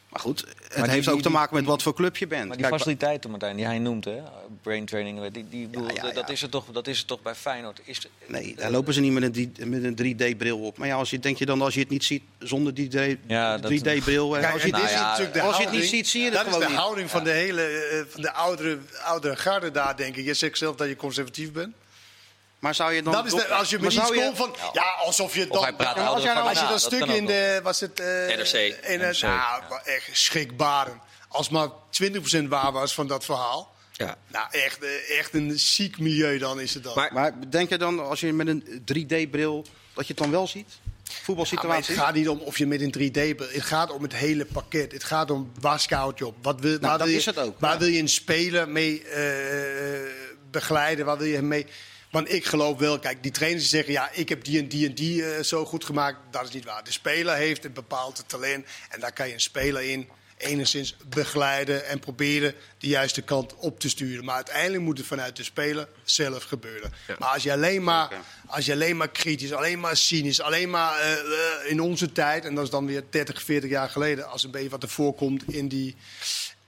[SPEAKER 4] Maar goed, het heeft
[SPEAKER 3] die-
[SPEAKER 4] ook te maken met wat voor club je bent.
[SPEAKER 3] Maar die
[SPEAKER 4] Kijk,
[SPEAKER 3] faciliteiten, Martijn, die hij noemt, hè, brain training, die, die, bedoel,
[SPEAKER 4] ja,
[SPEAKER 3] Dat,
[SPEAKER 4] ja.
[SPEAKER 3] is er toch, dat is er toch bij Feyenoord. Is,
[SPEAKER 4] Nee, daar lopen ze niet met een, met een 3D-bril op. Maar ja, als je, denk je dan als je het niet ziet zonder die 3D
[SPEAKER 3] Ja, dat-
[SPEAKER 4] 3D-bril...
[SPEAKER 2] Kijk,
[SPEAKER 4] als je,
[SPEAKER 3] Nou
[SPEAKER 2] is natuurlijk de
[SPEAKER 4] als je het niet
[SPEAKER 2] houding-
[SPEAKER 4] ziet, zie je het
[SPEAKER 2] Dat is
[SPEAKER 4] gewoon
[SPEAKER 2] de
[SPEAKER 4] niet.
[SPEAKER 2] houding van de hele eh, van de oudere, oudere garde daar, denk ik. Je zegt zelf dat je conservatief bent.
[SPEAKER 4] Maar zou je dan...
[SPEAKER 2] Dat is de, als je met iets
[SPEAKER 4] je-
[SPEAKER 2] komt van... Ja, alsof je dan...
[SPEAKER 3] hij praat
[SPEAKER 2] Ja,
[SPEAKER 3] ouder
[SPEAKER 2] als jij nou,
[SPEAKER 3] van
[SPEAKER 2] als je dat stuk in de... Was het... eh,
[SPEAKER 1] NRC.
[SPEAKER 2] In het, nou, echt schrikbarend. Als maar 20% waar was van dat verhaal.
[SPEAKER 1] Ja.
[SPEAKER 2] Nou, echt, eh, echt een ziek milieu dan is het dan.
[SPEAKER 1] Maar-
[SPEAKER 4] Maar denk je dan, als je met een 3D-bril, dat je het dan wel ziet?
[SPEAKER 2] Ja,
[SPEAKER 4] Voetbalsituatie?
[SPEAKER 2] het gaat niet om of je met een 3D... bent. Het gaat om het hele pakket. Het gaat om waar scout je op. Wat wil, waar
[SPEAKER 4] Nou, dat
[SPEAKER 2] wil je,
[SPEAKER 4] is het ook,
[SPEAKER 2] Waar
[SPEAKER 4] ja.
[SPEAKER 2] wil je een speler mee eh, begeleiden? Waar wil je hem mee... Want ik geloof wel, kijk, die trainers die zeggen... ja, ik heb die en die en die eh, zo goed gemaakt. Dat is niet waar. De speler heeft een bepaald talent. En daar kan je een speler in enigszins begeleiden... en proberen de juiste kant op te sturen. Maar uiteindelijk moet het vanuit de speler zelf gebeuren. Maar als je alleen maar, als je alleen maar kritisch, alleen maar cynisch... alleen maar eh, eh, in onze tijd... en dat is dan weer 30, 40 jaar geleden... als een beetje wat er voorkomt in die...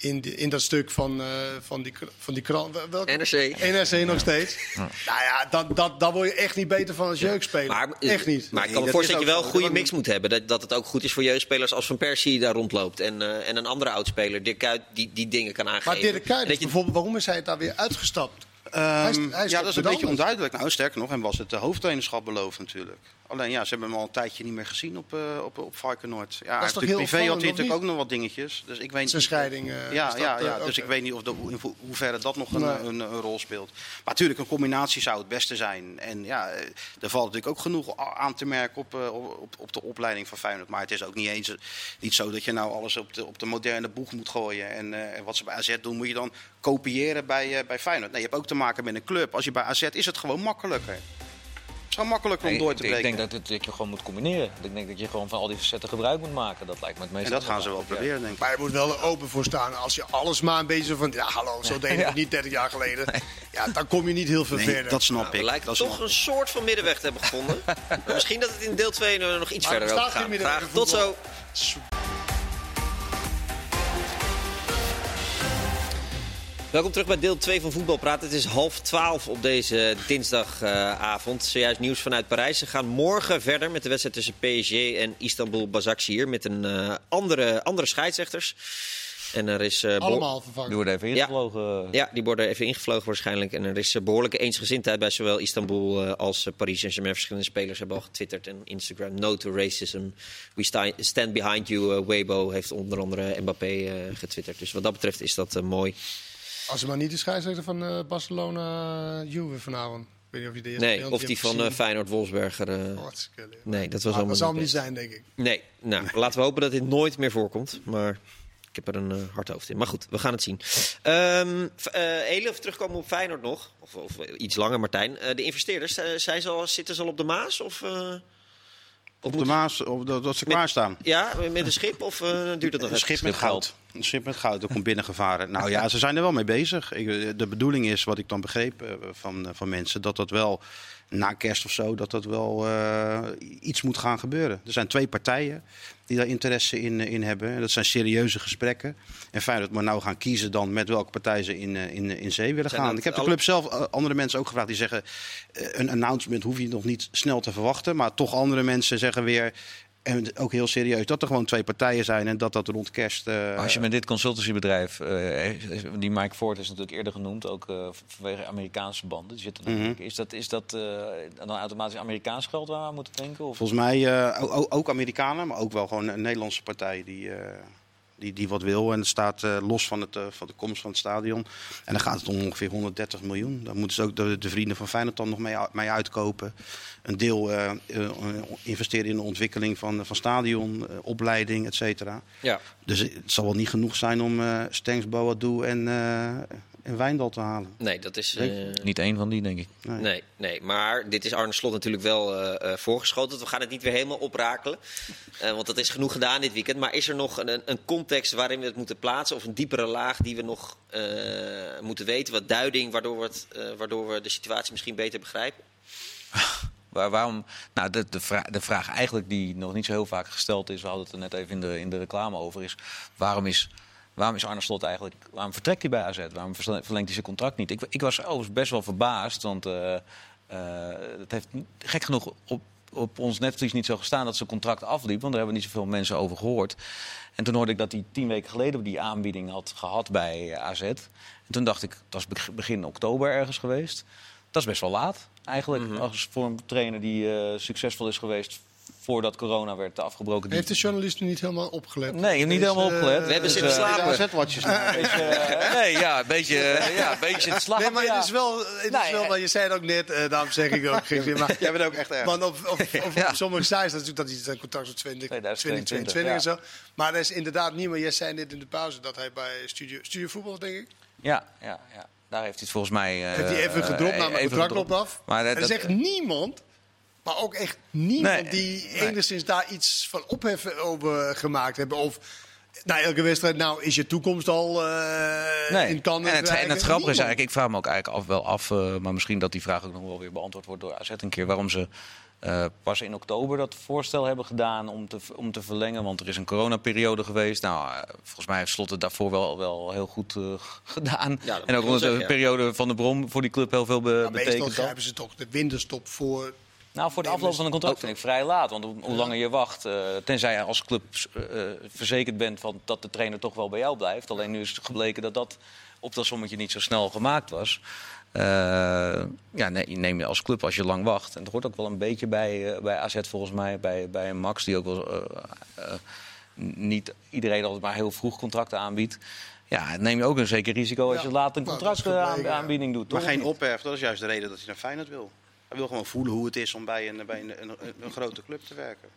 [SPEAKER 2] In, die, in dat stuk van, eh, van, die, van die krant.
[SPEAKER 1] NRC.
[SPEAKER 2] NRC nog steeds. Nou ja, dat, dat, daar word je echt niet beter van als jeugdspeler.
[SPEAKER 1] Maar,
[SPEAKER 2] echt niet.
[SPEAKER 1] Maar ik kan me voorstellen dat je wel een goede mix moet hebben. Dat, dat het ook goed is voor jeugdspelers als Van Persie daar rondloopt. En, eh, en een andere oudspeler, Dirk Kuyt, die, die dingen kan aangeven.
[SPEAKER 2] maar Dirk Kuyt,
[SPEAKER 1] En dat je-
[SPEAKER 2] bijvoorbeeld, waarom is hij daar weer uitgestapt? Hij is-
[SPEAKER 4] Ehm,
[SPEAKER 2] hij is
[SPEAKER 4] ja, dat is een beetje onduidelijk. Nou, sterker nog, en was het de hoofdtrainerschap beloofd natuurlijk. Alleen ja, ze hebben hem al een tijdje niet meer gezien op, eh op, op Varkenoord. Ja,
[SPEAKER 2] Dat is
[SPEAKER 4] natuurlijk privé had hij natuurlijk ook nog wat dingetjes. Dus ik weet
[SPEAKER 2] Zijn
[SPEAKER 4] niet-
[SPEAKER 2] scheiding, eh,
[SPEAKER 4] ja,
[SPEAKER 2] dat,
[SPEAKER 4] ja,
[SPEAKER 2] eh,
[SPEAKER 4] ja. dus ik weet niet of de, in ho- hoeverre dat nog een,
[SPEAKER 2] Nee.
[SPEAKER 4] een, een rol speelt. Maar natuurlijk, een combinatie zou het beste zijn. En ja, eh, er valt natuurlijk ook genoeg aan te merken op, eh, op, op de opleiding van Feyenoord. Maar het is ook niet eens eh, niet zo dat je nou alles op de, op de moderne boeg moet gooien. En, eh, wat ze bij AZ doen, moet je dan kopiëren bij, eh, bij Feyenoord. Nee, je hebt ook te maken met een club. Als je bij AZ is het gewoon makkelijker. Het is gewoon makkelijker om
[SPEAKER 3] Nee,
[SPEAKER 4] door
[SPEAKER 3] ik,
[SPEAKER 4] te
[SPEAKER 3] ik
[SPEAKER 4] breken.
[SPEAKER 3] denk dat, het, dat je gewoon moet combineren. Ik denk dat je gewoon van al die facetten gebruik moet maken. Dat lijkt me het meest
[SPEAKER 4] en dat gaan ze wel proberen, denk ik.
[SPEAKER 2] Maar je moet wel er open voor staan. Als je alles maar een beetje zo van... Ja, hallo, zo deden we het niet 30 jaar geleden. Ja, dan kom je niet heel veel
[SPEAKER 4] Nee,
[SPEAKER 2] verder.
[SPEAKER 4] dat snap
[SPEAKER 1] Nou, we
[SPEAKER 4] ik.
[SPEAKER 1] lijken
[SPEAKER 4] dat
[SPEAKER 1] toch
[SPEAKER 4] snap
[SPEAKER 1] een
[SPEAKER 4] ik.
[SPEAKER 1] soort van middenweg te hebben gevonden. Misschien dat het in deel 2 nog iets
[SPEAKER 2] Maar er
[SPEAKER 1] verder over gaat. Tot zo. Welkom terug bij deel 2 van Voetbal Praten. Het is half 12 op deze dinsdagavond. Zojuist nieuws vanuit Parijs. Ze gaan morgen verder met de wedstrijd tussen PSG en Istanbul Basaksehir. Met een eh, andere, andere scheidsrechters. En er is, eh,
[SPEAKER 2] Allemaal
[SPEAKER 3] Die
[SPEAKER 2] vervangen.
[SPEAKER 3] worden even
[SPEAKER 1] Ja.
[SPEAKER 3] ingevlogen.
[SPEAKER 1] Ja, die worden even ingevlogen waarschijnlijk. En er is eh, behoorlijke eensgezindheid bij zowel Istanbul eh, als eh, Paris Saint-Germain. Verschillende spelers hebben al getwitterd en Instagram. No to racism. We sta- stand behind you. Weibo heeft onder andere Mbappé eh, getwitterd. Dus wat dat betreft is dat mooi.
[SPEAKER 2] Als ze maar niet de scheidsrechter van eh, Barcelona Juve vanavond. Ik weet niet of je de eerste
[SPEAKER 1] Nee, of die van eh. Feyenoord Wolfsberger. eh,
[SPEAKER 2] leuk.
[SPEAKER 1] nee, dat was
[SPEAKER 2] Maar
[SPEAKER 1] allemaal
[SPEAKER 2] dat zal hem
[SPEAKER 1] niet
[SPEAKER 2] zijn, denk ik.
[SPEAKER 1] Nee, nou, laten we hopen dat dit nooit meer voorkomt. Maar ik heb er een eh, hard hoofd in. Maar goed, we gaan het zien. Ehm f- eh, heel even terugkomen op Feyenoord nog. Of, of eh, iets langer, Martijn. Eh, de investeerders, eh, zijn ze al, zitten ze al op de Maas? Of, eh,
[SPEAKER 4] Op de Maas, of dat, dat ze
[SPEAKER 1] Met-
[SPEAKER 4] klaarstaan.
[SPEAKER 1] ja, met een schip? Of eh, duurt dat nog
[SPEAKER 4] Een schip met goud. Een schip met goud, dat komt binnengevaren. Nou ja, ze zijn er wel mee bezig. Ik, de bedoeling is, wat ik dan begreep eh, van, eh, van mensen, dat dat wel na kerst of zo, dat dat wel eh, iets moet gaan gebeuren. Er zijn twee partijen die daar interesse in, eh, in hebben. En dat zijn serieuze gesprekken. En Feyenoord moet nou gaan kiezen dan met welke partij ze in, eh, in, in zee willen
[SPEAKER 1] Zijn
[SPEAKER 4] gaan.
[SPEAKER 1] dat
[SPEAKER 4] Ik heb de club zelf, eh, andere mensen ook gevraagd, die zeggen... eh, een announcement hoef je nog niet snel te verwachten. Maar toch andere mensen zeggen weer... En ook heel serieus dat er gewoon twee partijen zijn en dat dat rond kerst. eh,
[SPEAKER 3] Als je met dit consultancybedrijf, eh, die Mike Ford is natuurlijk eerder genoemd, ook eh, vanwege Amerikaanse banden, die zitten
[SPEAKER 4] Mhm.
[SPEAKER 3] Is dat, is dat dan automatisch Amerikaans geld waar we aan moeten denken? Of?
[SPEAKER 4] Volgens mij eh, o- o- ook Amerikanen, maar ook wel gewoon een Nederlandse partij die, die, die wat wil. En het staat eh, los van, het, eh, van de komst van het stadion. En dan gaat het om ongeveer 130 miljoen. Daar moeten ze ook de, de vrienden van Feyenoord dan nog mee, mee uitkopen. Een deel eh, eh, investeren in de ontwikkeling van, van stadion, opleiding, et cetera.
[SPEAKER 1] Ja.
[SPEAKER 4] Dus het zal wel niet genoeg zijn om Stengs, Boadu en, en Wijndal te halen.
[SPEAKER 1] Nee, dat is... Eh,
[SPEAKER 3] Niet één van die, denk ik.
[SPEAKER 4] Nee.
[SPEAKER 1] Nee, nee, maar dit is Arne Slot natuurlijk wel eh, eh, voorgeschoten. We gaan het niet weer helemaal oprakelen. Eh, want dat is genoeg gedaan dit weekend. Maar is er nog een, een context waarin we het moeten plaatsen? Of een diepere laag die we nog eh, moeten weten? Wat duiding, waardoor we, het, eh, waardoor we de situatie misschien beter begrijpen?
[SPEAKER 3] Waar, waarom, nou, de, de, vraag, de vraag eigenlijk die nog niet zo heel vaak gesteld is, we hadden het er net even in de, in de reclame over, is waarom is, waarom is Arne Slot eigenlijk, waarom vertrekt hij bij AZ? Waarom verlengt hij zijn contract niet? Ik, ik was overigens best wel verbaasd, want eh, eh, het heeft gek genoeg op, op ons netvlies niet zo gestaan dat zijn contract afliep, want daar hebben we niet zoveel mensen over gehoord. En toen hoorde ik dat hij tien weken geleden die aanbieding had gehad bij eh, AZ. En toen dacht ik, dat was beg- begin oktober ergens geweest. Dat is best wel laat eigenlijk, als voor een trainer die succesvol is geweest voordat corona werd afgebroken.
[SPEAKER 2] Heeft de journalist nu niet helemaal opgelet?
[SPEAKER 3] Nee, niet helemaal opgelet.
[SPEAKER 2] eh,
[SPEAKER 1] We hebben zitten slapen.
[SPEAKER 3] Eh, nee, ja, een beetje, eh, ja, een beetje het slapen.
[SPEAKER 2] Nee, maar het is wel, het is wel je zei het ook net, daarom zeg ik ook geen zin.
[SPEAKER 4] Jij bent ook echt erg.
[SPEAKER 2] want op, op, op sommige sites is natuurlijk dat hij zijn contract tot 20,
[SPEAKER 3] 2022,
[SPEAKER 2] 2022 en zo. Maar dat is inderdaad niet, maar jij zei net in de pauze dat hij bij Studio, studio Voetbal, denk ik,
[SPEAKER 3] Ja, ja, ja. Daar heeft hij het volgens mij...
[SPEAKER 2] heeft hij even gedropt, naar mijn contract op af.
[SPEAKER 3] Maar dat-
[SPEAKER 2] er echt niemand, maar ook echt niemand
[SPEAKER 3] Nee,
[SPEAKER 2] die
[SPEAKER 3] nee.
[SPEAKER 2] enigszins daar iets van ophef over gemaakt hebben. Of na elke wedstrijd, nou is je toekomst al eh
[SPEAKER 3] Nee.
[SPEAKER 2] in kan
[SPEAKER 3] en, het, en het grappige is eigenlijk, ik vraag me ook eigenlijk af, wel af, eh, maar misschien dat die vraag ook nog wel weer beantwoord wordt door AZ een keer, waarom ze eh, pas in oktober dat voorstel hebben gedaan om te, om te verlengen. Want er is een coronaperiode geweest. Nou, volgens mij heeft Slot het daarvoor wel, wel heel goed gedaan. en ook onder de
[SPEAKER 1] zeggen, ja.
[SPEAKER 3] periode van de Brom voor die club heel veel be
[SPEAKER 2] Maar meestal
[SPEAKER 3] betekend. had.
[SPEAKER 2] grijpen ze toch de winterstop voor
[SPEAKER 3] Nou, voor de afloop van een contract vind ik vrij laat. Want hoe, hoe langer je wacht, eh, tenzij je als club eh, eh, verzekerd bent van dat de trainer toch wel bij jou blijft. Alleen nu is het gebleken dat dat op dat sommetje niet zo snel gemaakt was. Eh, ja, nee, neem je als club als je lang wacht. En dat hoort ook wel een beetje bij, bij AZ volgens mij, bij, bij Max, die ook wel niet iedereen altijd maar heel vroeg contracten aanbiedt. Ja, neem je ook een zeker risico als
[SPEAKER 2] Ja,
[SPEAKER 3] je laat een
[SPEAKER 2] nou,
[SPEAKER 3] contractaanbieding doet.
[SPEAKER 4] Maar
[SPEAKER 3] toch?
[SPEAKER 4] geen ophef, dat is juist de reden dat hij naar Feyenoord wil. Hij wil gewoon voelen hoe het is om bij een, bij een, een, een grote club te werken.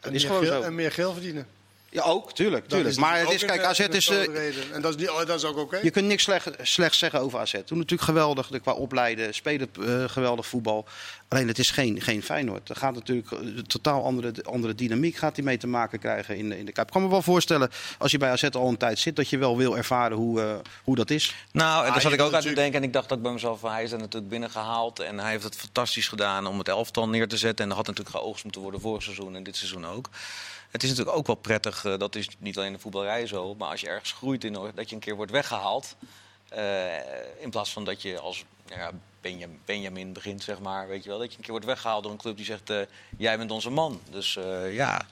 [SPEAKER 4] Dat
[SPEAKER 2] en
[SPEAKER 4] is
[SPEAKER 2] meer,
[SPEAKER 4] gewoon zo.
[SPEAKER 2] en meer geld verdienen.
[SPEAKER 4] Ja, ook, tuurlijk. Tuurlijk. Maar het is, kijk,
[SPEAKER 2] eh,
[SPEAKER 4] AZ is... eh,
[SPEAKER 2] reden. En dat is, niet, oh, dat is ook oké.
[SPEAKER 4] je kunt niks slecht, slechts zeggen over AZ. Toen natuurlijk geweldig de- qua opleiden, spelen eh, geweldig voetbal. Alleen het is geen, geen Feyenoord. Er gaat natuurlijk een totaal andere, andere dynamiek gaat hij mee te maken krijgen in de, in de Kuip. Ik kan me wel voorstellen, als je bij AZ al een tijd zit, dat je wel wil ervaren hoe, eh, hoe dat is.
[SPEAKER 3] Nou, en
[SPEAKER 2] Ah,
[SPEAKER 3] daar zat ik ook aan te denken. En ik dacht ook bij mezelf, van, hij is er natuurlijk binnengehaald. En hij heeft het fantastisch gedaan om het elftal neer te zetten. En dat had natuurlijk geoogst moeten worden vorig seizoen en dit seizoen ook. Het is natuurlijk ook wel prettig, eh, dat is niet alleen in de voetballerij zo. Maar als je ergens groeit, in, dat je een keer wordt weggehaald. eh, in plaats van dat je als nou ja, Benjam- Benjamin begint, zeg maar. Weet je wel, dat je een keer wordt weggehaald door een club die zegt, eh, jij bent onze man. Dus eh, ja...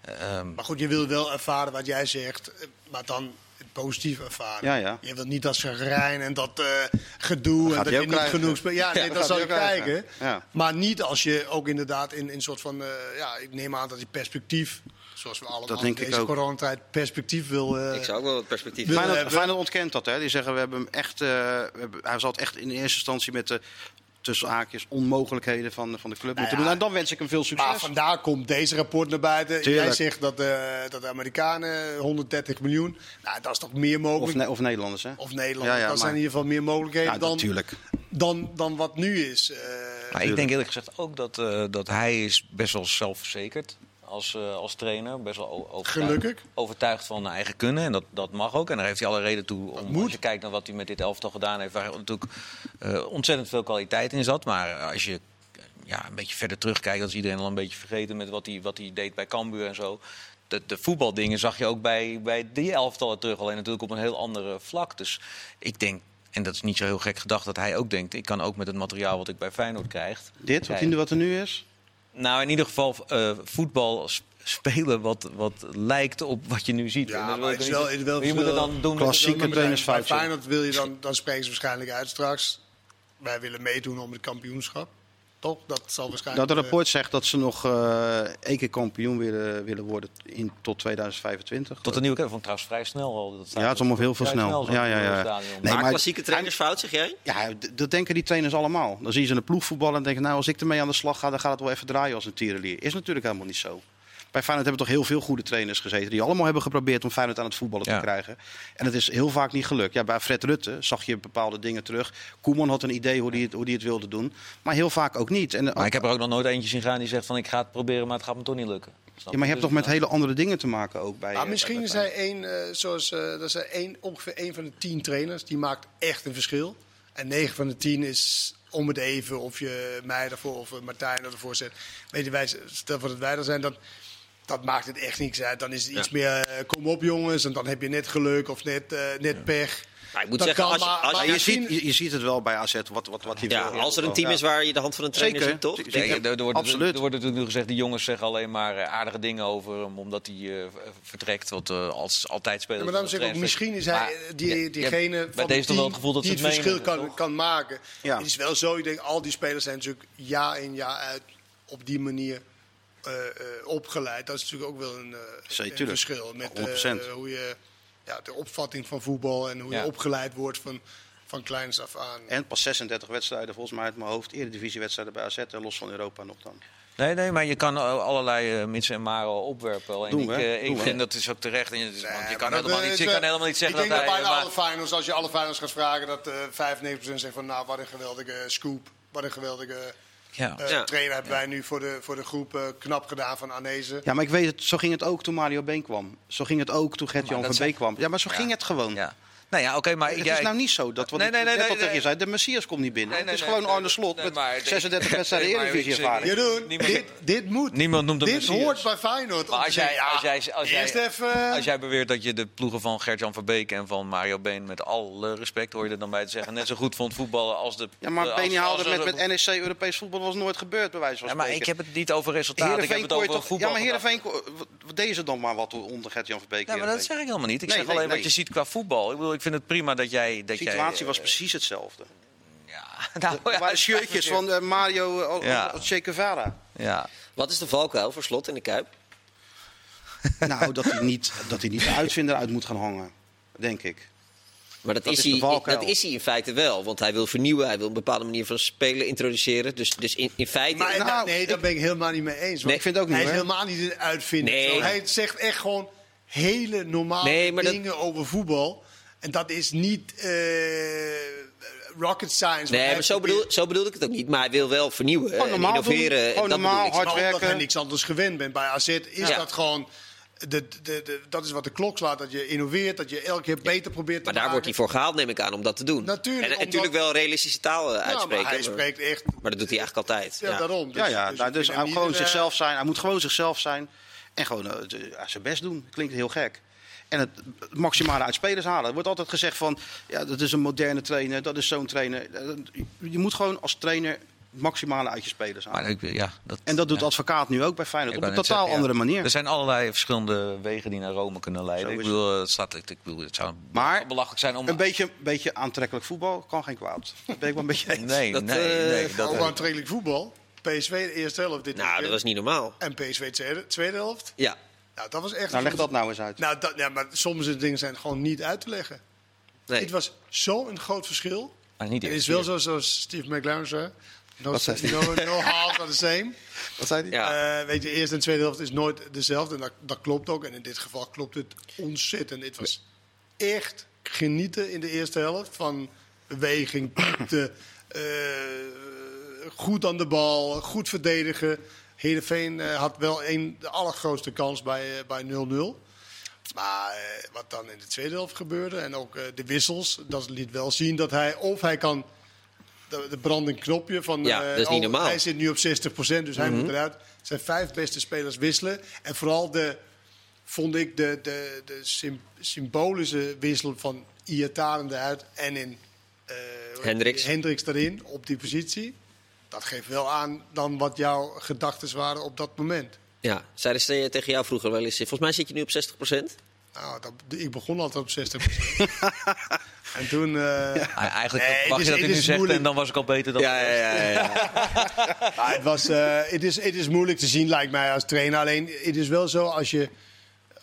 [SPEAKER 3] ehm,
[SPEAKER 2] Maar goed, je wil wel ervaren wat jij zegt, maar dan het positief ervaren.
[SPEAKER 4] Ja, ja.
[SPEAKER 2] Je wilt niet dat gerijn en dat eh, gedoe en dat je niet
[SPEAKER 4] krijgen.
[SPEAKER 2] genoeg speelt. Ja, nee,
[SPEAKER 4] Ja,
[SPEAKER 2] dat zal je kijken.
[SPEAKER 4] Ja.
[SPEAKER 2] Maar niet als je ook inderdaad in een soort van, eh, ja, ik neem aan dat je perspectief, zoals we allemaal
[SPEAKER 4] Dat denk
[SPEAKER 2] in
[SPEAKER 4] ik
[SPEAKER 2] deze
[SPEAKER 4] ook.
[SPEAKER 2] coronatijd perspectief wil. eh,
[SPEAKER 1] Ik zou ook wel het perspectief
[SPEAKER 2] Wil-
[SPEAKER 4] Feyenoord,
[SPEAKER 2] hebben-
[SPEAKER 4] Feyenoord ontkent dat. Hè. Die zeggen, we hebben hem echt, eh, we hebben, hij zat echt in eerste instantie met de tussen haakjes onmogelijkheden van, van de club
[SPEAKER 2] Nou
[SPEAKER 4] moeten
[SPEAKER 2] ja.
[SPEAKER 4] doen. En dan wens ik hem veel succes.
[SPEAKER 2] Maar vandaar komt deze rapport naar buiten. Jij
[SPEAKER 4] Tuurlijk.
[SPEAKER 2] zegt dat, eh, dat de Amerikanen 130 miljoen, nou, dat is toch meer
[SPEAKER 4] Of,
[SPEAKER 2] mogelijk.
[SPEAKER 4] Ne- of Nederlanders, hè?
[SPEAKER 2] Of Nederland,
[SPEAKER 4] Ja, ja,
[SPEAKER 2] dat
[SPEAKER 4] maar-
[SPEAKER 2] zijn in ieder geval meer mogelijkheden
[SPEAKER 4] Ja,
[SPEAKER 2] dan,
[SPEAKER 4] natuurlijk.
[SPEAKER 2] dan, dan wat nu is. eh.
[SPEAKER 3] Maar ik denk eerlijk gezegd ook dat, eh, dat hij is best wel zelfverzekerd als, eh, als trainer. Best wel overtuigd,
[SPEAKER 2] Gelukkig.
[SPEAKER 3] overtuigd van zijn eigen kunnen. En dat, dat mag ook. En daar heeft hij alle reden toe. Om,
[SPEAKER 2] moet.
[SPEAKER 3] als je kijkt naar wat hij met dit elftal gedaan heeft. Waar natuurlijk eh, ontzettend veel kwaliteit in zat. Maar als je eh, ja, een beetje verder terugkijkt. Dan is iedereen al een beetje vergeten met wat hij, wat hij deed bij Cambuur en zo. De, de voetbaldingen zag je ook bij, bij die elftallen terug. Alleen natuurlijk op een heel andere vlak. Dus ik denk... En dat is niet zo heel gek gedacht dat hij ook denkt. Ik kan ook met het materiaal wat ik bij Feyenoord krijg.
[SPEAKER 4] Dit, wat, wat er nu is?
[SPEAKER 3] Nou, in ieder geval eh, voetbal sp- spelen wat, wat lijkt op wat je nu ziet.
[SPEAKER 2] Ja, maar het is wel, het wel
[SPEAKER 3] je moet het dan doen.
[SPEAKER 4] Klassieke
[SPEAKER 2] Bij
[SPEAKER 4] trainersfout, zeg.
[SPEAKER 2] Feyenoord wil je dan, dan spreken ze waarschijnlijk uit straks. Wij willen meedoen om het kampioenschap. Toch? Dat zal
[SPEAKER 4] Dat
[SPEAKER 2] waarschijnlijk... eh,
[SPEAKER 4] rapport zegt dat ze nog eh één keer kampioen willen, willen worden in, tot 2025.
[SPEAKER 3] Tot een nieuwe keer. vond ik trouwens vrij snel al. Dat
[SPEAKER 4] Ja, het is allemaal heel veel snel. Ja, ja, ja. Nee,
[SPEAKER 1] maar,
[SPEAKER 4] maar-
[SPEAKER 1] klassieke trainersfout, zeg jij?
[SPEAKER 4] Ja, dat denken die trainers allemaal. Dan zie je ze de ploeg voetballen en denken, nou, als ik ermee aan de slag ga, dan gaat het wel even draaien als een tierenlier. Is natuurlijk helemaal niet zo. Bij Feyenoord hebben toch heel veel goede trainers gezeten die allemaal hebben geprobeerd om Feyenoord aan het voetballen
[SPEAKER 3] Ja.
[SPEAKER 4] te krijgen. En het is heel vaak niet gelukt. Ja, bij Fred Rutte zag je bepaalde dingen terug. Koeman had een idee hoe hij het, hoe die het wilde doen, maar heel vaak ook niet. En,
[SPEAKER 3] Maar ik heb er ook nog nooit eentje zien gaan die zegt van ik ga het proberen, maar het gaat me toch niet lukken.
[SPEAKER 4] Ja, maar je hebt
[SPEAKER 3] Dus,
[SPEAKER 4] toch met
[SPEAKER 3] nou,
[SPEAKER 4] hele andere dingen te maken ook bij.
[SPEAKER 2] Maar
[SPEAKER 4] eh,
[SPEAKER 2] misschien
[SPEAKER 4] bij
[SPEAKER 2] is hij één, eh, zoals, eh, dat is hij één, ongeveer één van de tien trainers. Die maakt echt een verschil. En 9 van de 10 is om het even of je mij ervoor of Martijn ervoor zet. Weet je, wij, stel voor dat wij er zijn, dan, dat maakt het echt niks uit. Dan is het iets meer, eh, kom op jongens, en dan heb je net geluk of net, eh, net pech.
[SPEAKER 1] Maar ik moet
[SPEAKER 2] Dat
[SPEAKER 1] zeggen,
[SPEAKER 2] kan,
[SPEAKER 1] als je,
[SPEAKER 2] maar-
[SPEAKER 1] als
[SPEAKER 2] maar
[SPEAKER 1] je-
[SPEAKER 4] je,
[SPEAKER 2] misschien-
[SPEAKER 4] ziet, je, je ziet het wel bij AZ wat, wat, wat hij
[SPEAKER 1] ja,
[SPEAKER 4] wil.
[SPEAKER 1] als er een team is waar je de hand van een trainer
[SPEAKER 4] Zeker.
[SPEAKER 1] ziet, toch?
[SPEAKER 4] Zeker.
[SPEAKER 3] Er, er wordt,
[SPEAKER 4] Absoluut.
[SPEAKER 3] er wordt natuurlijk nu gezegd, die jongens zeggen alleen maar eh, aardige dingen over hem, omdat hij eh, vertrekt. Want eh, als altijd speelt.
[SPEAKER 2] Ja, maar dan zeg ik ook, misschien is hij die, diegene van
[SPEAKER 3] deze
[SPEAKER 2] het
[SPEAKER 3] toch wel
[SPEAKER 2] team
[SPEAKER 3] het gevoel dat
[SPEAKER 2] die
[SPEAKER 3] ze
[SPEAKER 2] het
[SPEAKER 3] het
[SPEAKER 2] verschil kan,
[SPEAKER 3] toch?
[SPEAKER 2] kan maken.
[SPEAKER 4] Ja.
[SPEAKER 2] Het is wel zo, ik denk, al die spelers zijn natuurlijk jaar in jaar uit op die manier opgeleid. Dat is natuurlijk ook wel een, eh, een verschil. Met
[SPEAKER 4] 100%.
[SPEAKER 2] eh, hoe je ja, de opvatting van voetbal en hoe
[SPEAKER 3] Ja.
[SPEAKER 2] je opgeleid wordt van, van kleins af aan.
[SPEAKER 4] En pas 36 wedstrijden volgens mij uit mijn hoofd. Eredivisiewedstrijden bij AZ, en los van Europa nog dan.
[SPEAKER 3] Nee, nee, maar je kan eh, allerlei uh, mitsen en maren opwerpen. Alleen
[SPEAKER 4] Doen
[SPEAKER 3] ik, eh, vind dat is ook terecht. En je, want je
[SPEAKER 2] Nee,
[SPEAKER 3] kan helemaal
[SPEAKER 2] dat
[SPEAKER 3] niet, je kan
[SPEAKER 2] eh,
[SPEAKER 3] helemaal niet zeggen
[SPEAKER 2] ik
[SPEAKER 3] dat
[SPEAKER 2] denk
[SPEAKER 3] hij...
[SPEAKER 2] dat bijna
[SPEAKER 3] maar-
[SPEAKER 2] alle finals, als je alle finals gaat vragen, dat eh 95% zegt van nou, wat een geweldige scoop. Wat een geweldige
[SPEAKER 3] ja.
[SPEAKER 2] eh,
[SPEAKER 1] Ja.
[SPEAKER 2] trainer hebben wij nu voor de, voor de groep eh, knap gedaan van Arnezen.
[SPEAKER 4] Ja, maar ik weet het, zo ging het ook toen Mario Been kwam. Zo ging het ook toen Gert-Jan van Beek kwam. Ja, maar zo
[SPEAKER 3] Ja.
[SPEAKER 4] ging het gewoon.
[SPEAKER 3] Ja. Nou ja, oké, maar...
[SPEAKER 4] Het
[SPEAKER 3] jij-
[SPEAKER 4] is nou niet zo dat wat
[SPEAKER 3] Nee,
[SPEAKER 4] ik
[SPEAKER 3] nee, nee,
[SPEAKER 4] net al
[SPEAKER 3] nee,
[SPEAKER 4] tegen je
[SPEAKER 3] nee.
[SPEAKER 4] zei. De Messias komt niet binnen.
[SPEAKER 3] Nee, nee,
[SPEAKER 4] het is
[SPEAKER 3] nee,
[SPEAKER 4] gewoon
[SPEAKER 3] nee,
[SPEAKER 4] Arne Slot
[SPEAKER 3] nee,
[SPEAKER 4] met
[SPEAKER 3] maar-
[SPEAKER 4] 36 wedstrijden Eredivisie-ervaring.
[SPEAKER 3] ik-
[SPEAKER 2] Jeroen,
[SPEAKER 3] Niemand-
[SPEAKER 2] dit, dit moet.
[SPEAKER 3] Niemand noemt hem
[SPEAKER 2] Dit
[SPEAKER 3] Messias.
[SPEAKER 2] hoort bij Feyenoord.
[SPEAKER 3] Maar als jij, als jij, als jij,
[SPEAKER 2] eerst even...
[SPEAKER 3] als jij beweert dat je de ploegen van Gert-Jan Verbeek en van Mario Been met alle respect hoor je er dan bij te zeggen net zo goed vond voetballen als de.
[SPEAKER 4] Ja, maar haalde
[SPEAKER 3] als-
[SPEAKER 4] met, met NEC Europees voetbal was nooit gebeurd bij wijze van
[SPEAKER 3] Ja, maar ik heb het niet over resultaten. Ik heb het over
[SPEAKER 4] toch-
[SPEAKER 3] voetbal.
[SPEAKER 4] Ja, maar Heerenveen, kon- wat- wat deden ze dan maar wat onder Gert-Jan Verbeek?
[SPEAKER 3] Ja, maar dat zeg ik helemaal niet. Ik zeg alleen wat je ziet qua voetbal. Ik bedoel, ik vind het prima dat jij. Dat
[SPEAKER 4] De situatie
[SPEAKER 3] jij,
[SPEAKER 4] was
[SPEAKER 3] eh,
[SPEAKER 4] precies hetzelfde.
[SPEAKER 3] Ja, nou,
[SPEAKER 4] waren shirtjes van eh, Mario eh,
[SPEAKER 3] Ja.
[SPEAKER 4] Che Guevara.
[SPEAKER 3] Ja.
[SPEAKER 1] Wat is de valkuil voor slot in de Kuip?
[SPEAKER 4] Nou, dat hij niet, dat hij niet de uitvinder uit moet gaan hangen, denk ik.
[SPEAKER 1] Maar dat,
[SPEAKER 4] Dat
[SPEAKER 1] is,
[SPEAKER 4] is de
[SPEAKER 1] hij,
[SPEAKER 4] valkuil.
[SPEAKER 1] dat is hij in feite wel. Want hij wil vernieuwen, hij wil een bepaalde manier van spelen introduceren. Dus, dus in, in feite...
[SPEAKER 2] Maar,
[SPEAKER 4] Nou,
[SPEAKER 2] nee, daar ben ik helemaal niet mee eens. want
[SPEAKER 1] Nee,
[SPEAKER 4] ik vind het ook niet,
[SPEAKER 2] Hij is helemaal niet een uitvinder.
[SPEAKER 1] Nee.
[SPEAKER 2] Hij zegt echt gewoon hele normale
[SPEAKER 1] Nee, maar dat-
[SPEAKER 2] dingen over voetbal. En dat is niet eh, rocket science. wat
[SPEAKER 1] nee,
[SPEAKER 2] hij
[SPEAKER 1] maar zo, bedoel, zo bedoel ik het ook niet. Maar hij wil wel vernieuwen
[SPEAKER 4] Gewoon
[SPEAKER 1] en
[SPEAKER 4] normaal
[SPEAKER 1] innoveren.
[SPEAKER 4] doen. Gewoon
[SPEAKER 1] dat
[SPEAKER 4] normaal, hard
[SPEAKER 2] omdat
[SPEAKER 4] werken.
[SPEAKER 2] hij niks anders gewend bent. Bij AZ is
[SPEAKER 1] Ja.
[SPEAKER 2] dat gewoon... De, de, de, dat is wat de klok slaat. Dat je innoveert, dat je elke keer beter probeert te
[SPEAKER 1] Maar daar
[SPEAKER 2] maken.
[SPEAKER 1] wordt hij voor gehaald, neem ik aan, om dat te doen.
[SPEAKER 2] Natuurlijk,
[SPEAKER 1] en, en
[SPEAKER 2] omdat-
[SPEAKER 1] natuurlijk wel realistische taal eh,
[SPEAKER 2] Ja,
[SPEAKER 1] uitspreken.
[SPEAKER 2] maar hij spreekt echt...
[SPEAKER 1] maar dat doet hij eigenlijk altijd.
[SPEAKER 2] Ja,
[SPEAKER 1] Ja.
[SPEAKER 2] daarom.
[SPEAKER 4] ja, ja.
[SPEAKER 2] dus
[SPEAKER 4] nou, dus hij moet gewoon
[SPEAKER 2] eh,
[SPEAKER 4] zichzelf zijn. Hij moet gewoon zichzelf zijn. En gewoon eh, zijn best doen. Klinkt heel gek. En het maximale uit spelers halen. Er wordt altijd gezegd van, ja, dat is een moderne trainer, dat is zo'n trainer. Eh, Je moet gewoon als trainer het maximale uit je spelers halen.
[SPEAKER 3] Maar ik, ja, dat,
[SPEAKER 4] En dat doet
[SPEAKER 3] ja.
[SPEAKER 4] advocaat nu ook bij
[SPEAKER 3] Ik
[SPEAKER 4] Feyenoord. Op een totaal
[SPEAKER 3] zeggen, ja.
[SPEAKER 4] andere manier.
[SPEAKER 3] Er zijn allerlei verschillende wegen die naar Rome kunnen leiden. Ik bedoel, het, staat, ik, ik bedoel, het zou
[SPEAKER 4] Maar
[SPEAKER 3] belachelijk zijn om...
[SPEAKER 4] Een beetje, beetje aantrekkelijk voetbal kan geen kwaad. Dat ben ik wel een beetje eens.
[SPEAKER 3] Nee,
[SPEAKER 1] Dat,
[SPEAKER 3] nee,
[SPEAKER 1] eh,
[SPEAKER 3] nee. Dat,
[SPEAKER 2] aantrekkelijk voetbal. PSV de eerste helft dit
[SPEAKER 1] Nou, dat was niet normaal.
[SPEAKER 2] En PSV de tweede, tweede helft.
[SPEAKER 1] Ja.
[SPEAKER 2] Nou, dat was echt...
[SPEAKER 4] Nou, leg dat nou eens uit.
[SPEAKER 2] Nou, dat, ja, maar sommige dingen zijn gewoon niet uit te leggen.
[SPEAKER 1] Nee.
[SPEAKER 2] Het was zo'n groot verschil.
[SPEAKER 3] maar niet
[SPEAKER 2] Het is wel zo, zoals Steve McLaren zei. No,
[SPEAKER 4] Wat zei hij?
[SPEAKER 2] no, no half are the same.
[SPEAKER 4] Wat zei hij?
[SPEAKER 1] Ja.
[SPEAKER 2] Eh, weet je, eerste en tweede helft is nooit dezelfde. En dat, dat klopt ook. En in dit geval klopt het ontzettend. Het was echt genieten in de eerste helft. Van beweging, diepte, eh, goed aan de bal, goed verdedigen. Heerenveen eh, had wel een, de allergrootste kans bij, eh, bij 0-0. Maar eh, wat dan in de tweede helft gebeurde en ook eh, de wissels, dat liet wel zien dat hij of hij kan de, de brandend knopje van
[SPEAKER 1] Ja,
[SPEAKER 2] eh,
[SPEAKER 1] dat is niet normaal.
[SPEAKER 2] hij zit nu op 60%, dus hij moet eruit. Zijn vijf beste spelers wisselen en vooral de vond ik de, de, de sym- symbolische wissel van Iataren eruit en in eh, heet
[SPEAKER 1] Hendricks.
[SPEAKER 2] Hendricks erin op die positie. Dat geeft wel aan dan wat jouw gedachten waren op dat moment.
[SPEAKER 1] ja. Zeiden ze tegen jou vroeger wel eens... Volgens mij zit je nu op 60
[SPEAKER 2] Nou, dat, ik begon altijd op 60%. en toen... eh,
[SPEAKER 3] Eigenlijk
[SPEAKER 2] Nee, het
[SPEAKER 3] mag
[SPEAKER 2] is-
[SPEAKER 3] je dat
[SPEAKER 2] het
[SPEAKER 3] nu zegt
[SPEAKER 2] moeilijk.
[SPEAKER 3] en dan was ik al beter dan...
[SPEAKER 1] Ja, ja, ja. ja, ja.
[SPEAKER 2] Het, was, eh, het, is, het is moeilijk te zien, lijkt mij, als trainer. Alleen, het is wel zo als je,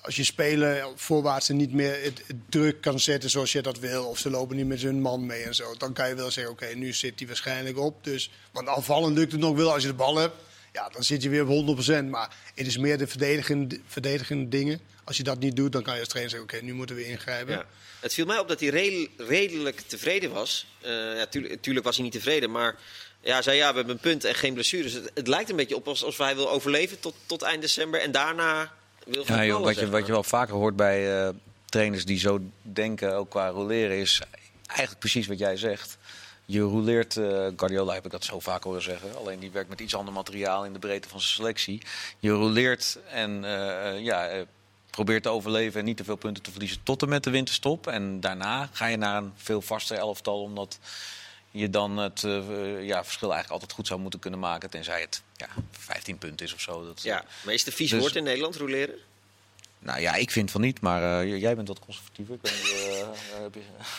[SPEAKER 2] als je speler voorwaarts er niet meer het, druk kan zetten zoals je dat wil. Of ze lopen niet met hun man mee en zo. Dan kan je wel zeggen, oké, nu zit hij waarschijnlijk op. Dus, want aanvallen lukt het nog wel als je de bal hebt. Ja, dan zit je weer op 100%. Maar het is meer de verdedigende, verdedigende dingen. Als je dat niet doet, dan kan je als trainer zeggen, oké, nu moeten we ingrijpen.
[SPEAKER 1] Het viel mij op dat hij redel- redelijk tevreden was. Eh, ja, tuurlijk, was hij niet tevreden, maar ja, zei ja, we hebben een punt en geen blessures. Het, het lijkt een beetje op alsof hij wil overleven tot, tot eind december en daarna
[SPEAKER 3] Ja, joh, wat, je, wat je wel vaker hoort bij eh, trainers die zo denken, ook qua roleren, is eigenlijk precies wat jij zegt. Je rouleert, eh, Guardiola heb ik dat zo vaak horen zeggen. Alleen die werkt met iets ander materiaal in de breedte van zijn selectie. Je rouleert en eh, ja, probeert te overleven en niet te veel punten te verliezen tot en met de winterstop. En daarna ga je naar een veel vaster elftal, omdat je dan het ja, verschil eigenlijk altijd goed zou moeten kunnen maken. Tenzij het ja, 15 punten is of zo. Dat,
[SPEAKER 1] Ja, maar is het een vies
[SPEAKER 3] Dus-
[SPEAKER 1] woord in Nederland, roleren?
[SPEAKER 3] Nou ja, ik vind van niet, maar eh, jij bent wat conservatiever. Ik, niet, eh, eh,